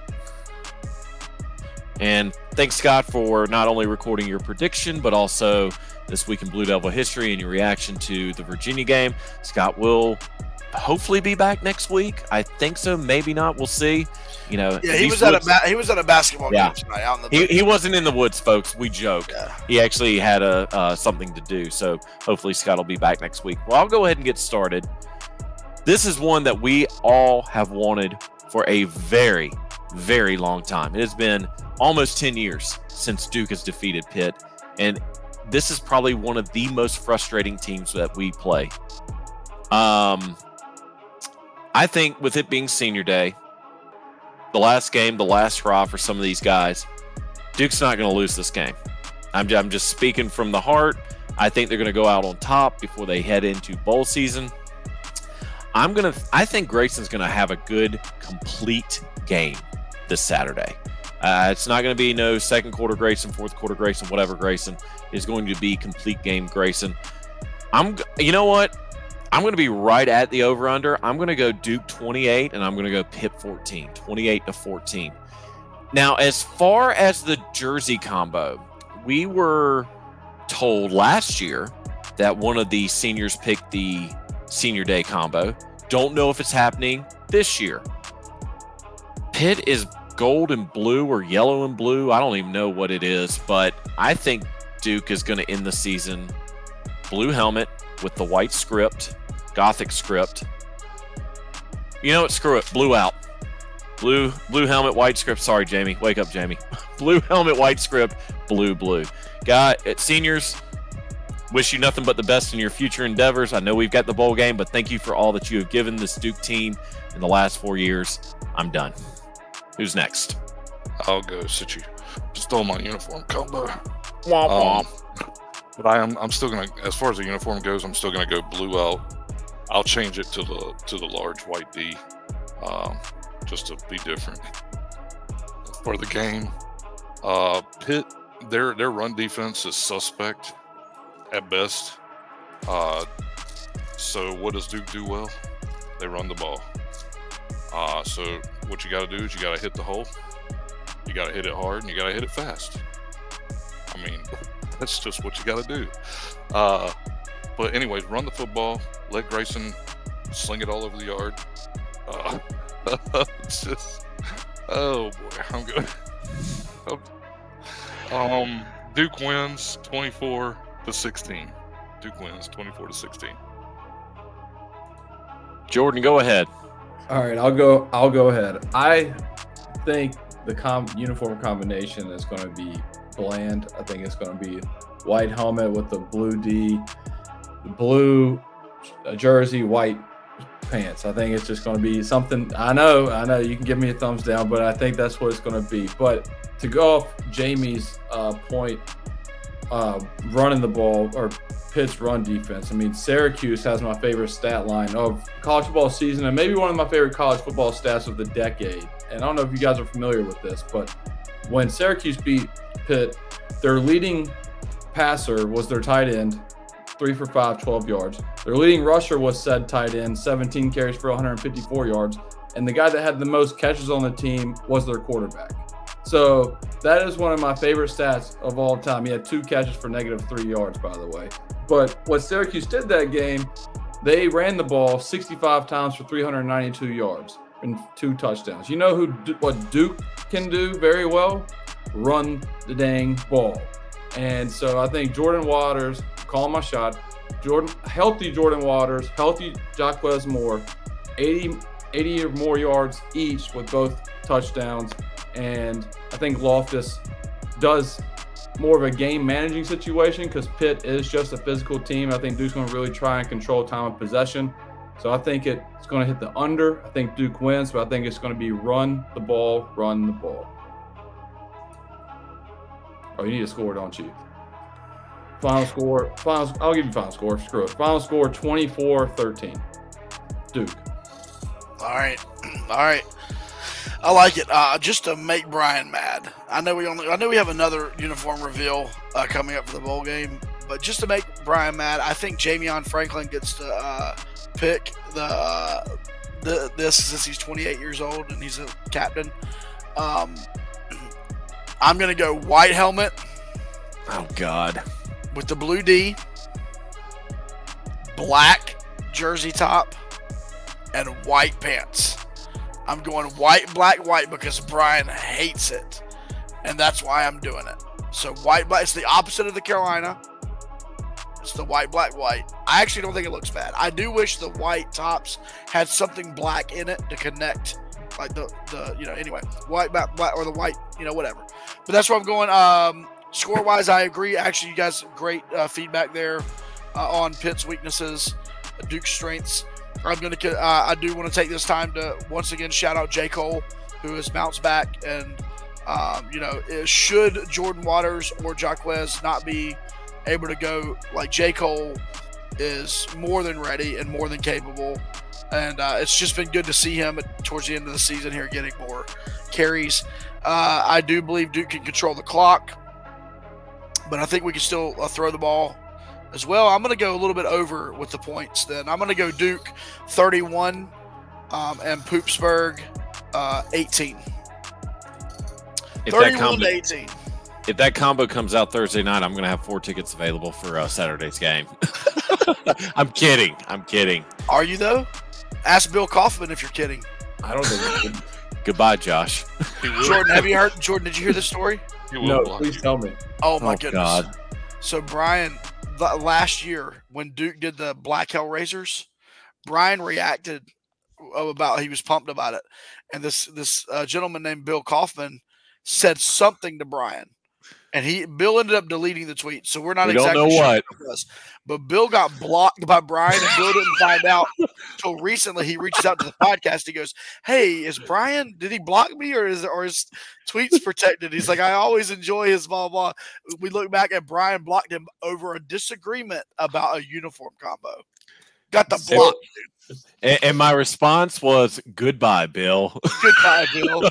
And thanks, Scott, for not only recording your prediction, but also this week in Blue Devil history and your reaction to the Virginia game. Scott will hopefully be back next week. I think so. Maybe not. We'll see. You know, Yeah, he was at a ba- he was at a basketball Yeah. game tonight out in the. he, he wasn't in the woods, folks. We joke. Yeah. He actually had a uh, something to do. So hopefully Scott will be back next week. Well, I'll go ahead and get started. This is one that we all have wanted for a very, very long time. It has been almost 10 years since Duke has defeated Pitt. And this is probably one of the most frustrating teams that we play. Um, I think with it being senior day, the last game, the last hurrah for some of these guys, Duke's not going to lose this game. I'm, I'm just speaking from the heart. I think they're going to go out on top before they head into bowl season. I'm going to, I think Grayson's going to have a good, complete game this Saturday. Uh, it's not going to be no second quarter Grayson, fourth quarter Grayson, whatever Grayson is going to be complete game Grayson. I'm, you know what? I'm going to be right at the over under. I'm going to go Duke 28 and I'm going to go Pitt 14, 28 to 14. Now, as far as the jersey combo, we were told last year that one of the seniors picked the senior day combo. Don't know if it's happening this year. Pitt is gold and blue or yellow and blue. I don't even know what it is, but I think Duke is going to end the season blue helmet with the white script, gothic script. You know what? Screw it. Blue out. Blue, blue helmet, white script. Sorry, Jamie. Wake up, Jamie. blue helmet, white script, blue, blue. Got it, seniors. Wish you nothing but the best in your future endeavors. I know we've got the bowl game, but thank you for all that you have given this Duke team in the last four years. I'm done. Who's next? I'll go since you stole my uniform combo. Womp Um, but I am I'm still gonna as far as the uniform goes, I'm still gonna go blue out. I'll change it to the to the large white D, um, just to be different for the game. Uh, Pitt, their their run defense is suspect at best. Uh, so what does Duke do well? They run the ball. Uh, so what you got to do is you got to hit the hole. You got to hit it hard and you got to hit it fast. I mean, That's just what you got to do. Uh, but anyways, run the football. Let Grayson sling it all over the yard. Uh, just, oh boy, I'm good. Um, Duke wins 24 to 16. Duke wins 24 to 16. Jordan, go ahead. All right, I'll go. I'll go ahead. I think the com- uniform combination is going to be bland. I think it's going to be white helmet with the blue D, blue jersey, white pants. I think it's just going to be something. I know, I know. You can give me a thumbs down, but I think that's what it's going to be. But to go off Jamie's uh, point, uh, running the ball or Pitt's run defense. I mean, Syracuse has my favorite stat line of college football season and maybe one of my favorite college football stats of the decade. And I don't know if you guys are familiar with this, but when Syracuse beat Pitt, their leading passer was their tight end, three for five, 12 yards. Their leading rusher was said tight end, 17 carries for 154 yards. And the guy that had the most catches on the team was their quarterback. So that is one of my favorite stats of all time. He had two catches for negative three yards, by the way. But what Syracuse did that game, they ran the ball 65 times for 392 yards and two touchdowns. You know who what Duke can do very well? Run the dang ball. And so I think Jordan Waters, call my shot. Jordan, healthy Jordan Waters, healthy Jaquez Moore, 80, 80 or more yards each with both touchdowns. And I think Loftis does more of a game managing situation because Pitt is just a physical team. I think Duke's going to really try and control time of possession. So I think it's going to hit the under. I think Duke wins, but I think it's going to be run the ball, run the ball. Oh, you need a score, don't you? Final score. Final. I'll give you final score. Screw it. Final score: 24-13. Duke. All right. All right. I like it. Uh, just to make Brian mad. I know we only. I know we have another uniform reveal uh, coming up for the bowl game, but just to make Brian mad, I think Jamion Franklin gets to uh, pick the, uh, the this since he's 28 years old and he's a captain. Um, I'm gonna go white helmet. Oh God. With the blue D, black jersey top, and white pants. I'm going white, black, white because Brian hates it. And that's why I'm doing it. So white, black, it's the opposite of the Carolina. It's the white, black, white. I actually don't think it looks bad. I do wish the white tops had something black in it to connect, like the, the you know, anyway, white, black, black, or the white, you know, whatever. But that's where I'm going. Um, score wise, I agree. Actually, you guys, great uh, feedback there uh, on Pitt's weaknesses, Duke's strengths. I'm gonna. Uh, I do want to take this time to once again shout out J Cole, who has bounced back, and um, you know, should Jordan Waters or Jaquez not be able to go, like J Cole is more than ready and more than capable, and uh, it's just been good to see him towards the end of the season here getting more carries. Uh, I do believe Duke can control the clock, but I think we can still uh, throw the ball as well. I'm going to go a little bit over with the points. Then I'm going to go Duke 31 um, and Poopsburg uh, 18. If that 31 combo, to 18. if that combo comes out Thursday night, I'm going to have four tickets available for uh, Saturday's game. I'm kidding. I'm kidding. Are you though? Ask Bill Kaufman if you're kidding. I don't think. Goodbye, Josh. Jordan, have you heard? Jordan, did you hear this story? No, please tell me. Oh my Oh, goodness. God. So Brian, the, last year when Duke did the Black Hellraisers, Brian reacted about he was pumped about it, and this this uh, gentleman named Bill Kaufman said something to Brian, and he Bill ended up deleting the tweet. So we're not We exactly sure what. was. but Bill got blocked by Brian, and Bill didn't find out until recently. He reaches out to the podcast. He goes, "Hey, is Brian? Did he block me, or is or his tweets protected?" He's like, "I always enjoy his blah blah." We look back at Brian blocked him over a disagreement about a uniform combo. Got the block. And, and my response was, "Goodbye, Bill." Goodbye, Bill.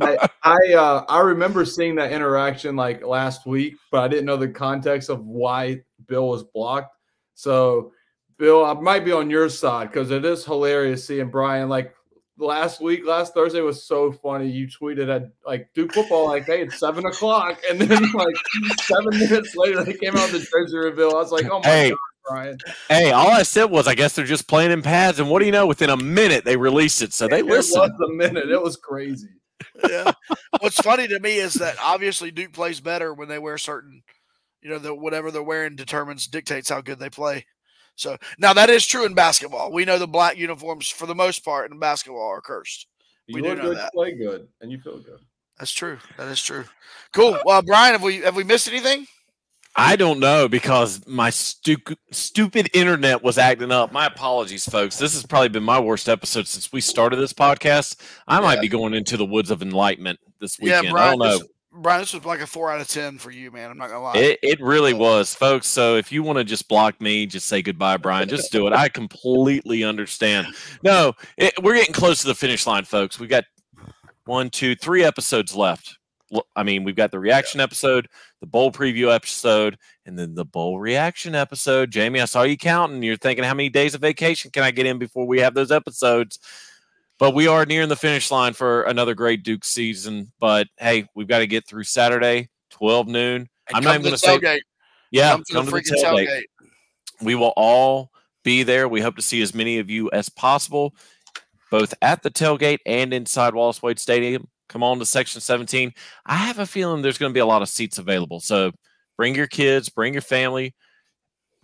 I I, uh, I remember seeing that interaction like last week, but I didn't know the context of why Bill was blocked. So, Bill, I might be on your side because it is hilarious seeing Brian like last week, last Thursday was so funny. You tweeted at like Duke football like hey, it's seven o'clock, and then like seven minutes later they came out the jersey reveal. I was like, oh my Hey. god, Brian. Hey, all I said was, I guess they're just playing in pads, and what do you know? Within a minute, they released it, so they it listen. was a minute. It was crazy. yeah. What's funny to me is that obviously Duke plays better when they wear certain, you know, the whatever they're wearing determines dictates how good they play. So now that is true in basketball. We know the black uniforms for the most part in basketball are cursed. You We do know good, that. you play good, and you feel good. That's true. That is true. Cool. Well, Brian, have we have we missed anything? I don't know because my stu- stupid internet was acting up. My apologies, folks. This has probably been my worst episode since we started this podcast. I might Yeah. be going into the woods of enlightenment this Yeah, weekend. I Brian. don't know. This, Brian, this was like a four out of ten for you, man. I'm not gonna lie. It, it really was, folks. So if you want to just block me, just say goodbye, Brian. Just do it. I completely understand. No, it, we're getting close to the finish line, folks. We've got one, two, three episodes left. I mean, we've got the reaction episode, the bowl preview episode, and then the bowl reaction episode. Jamie, I saw you counting. You're thinking, how many days of vacation can I get in before we have those episodes? But we are nearing the finish line for another great Duke season. But hey, we've got to get through Saturday, 12 noon. And I'm not even going to say yeah, come to come the to the tailgate. tailgate. We will all be there. We hope to see as many of you as possible, both at the tailgate and inside Wallace Wade Stadium. Come on to Section 17. I have a feeling there's going to be a lot of seats available. So bring your kids, bring your family.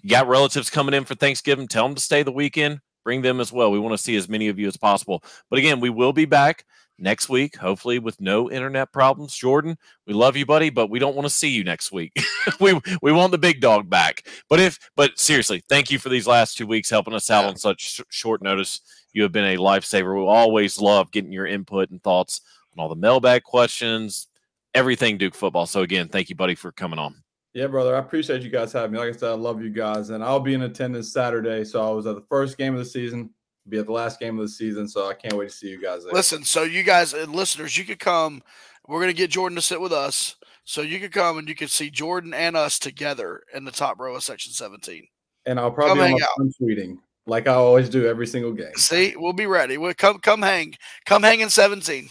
You got relatives coming in for Thanksgiving. Tell them to stay the weekend. Bring them as well. We want to see as many of you as possible. But again, we will be back next week, hopefully with no internet problems. Jordan, we love you, buddy, but we don't want to see you next week. we we want the big dog back. But if but seriously, thank you for these last two weeks helping us out on such sh- short notice. You have been a lifesaver. We always love getting your input and thoughts on all the mailbag questions, everything Duke football. So again, thank you, buddy, for coming on. Yeah, brother. I appreciate you guys having me. Like I said, I love you guys, and I'll be in attendance Saturday. So I was at the first game of the season, be at the last game of the season. So I can't wait to see you guys there. Listen, so you guys and listeners, you could come. We're gonna get Jordan to sit with us, so you could come and you could see Jordan and us together in the top row of section 17. and I'll probably come be on hang my out. phone tweeting like I always do every single game. See, we'll be ready. We'll come, come hang, come hang in 17.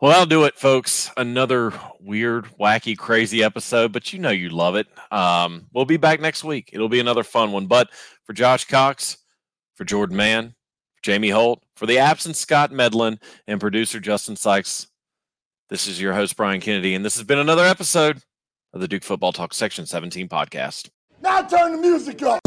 Well, that'll do it, folks. Another weird, wacky, crazy episode, but you know you love it. Um, we'll be back next week. It'll be another fun one. But for Josh Cox, for Jordan Mann, for Jamie Holt, for the absent Scott Medlin, and producer Justin Sykes, this is your host, Brian Kennedy, and this has been another episode of the Duke Football Talk Section 17 podcast. Now turn the music up.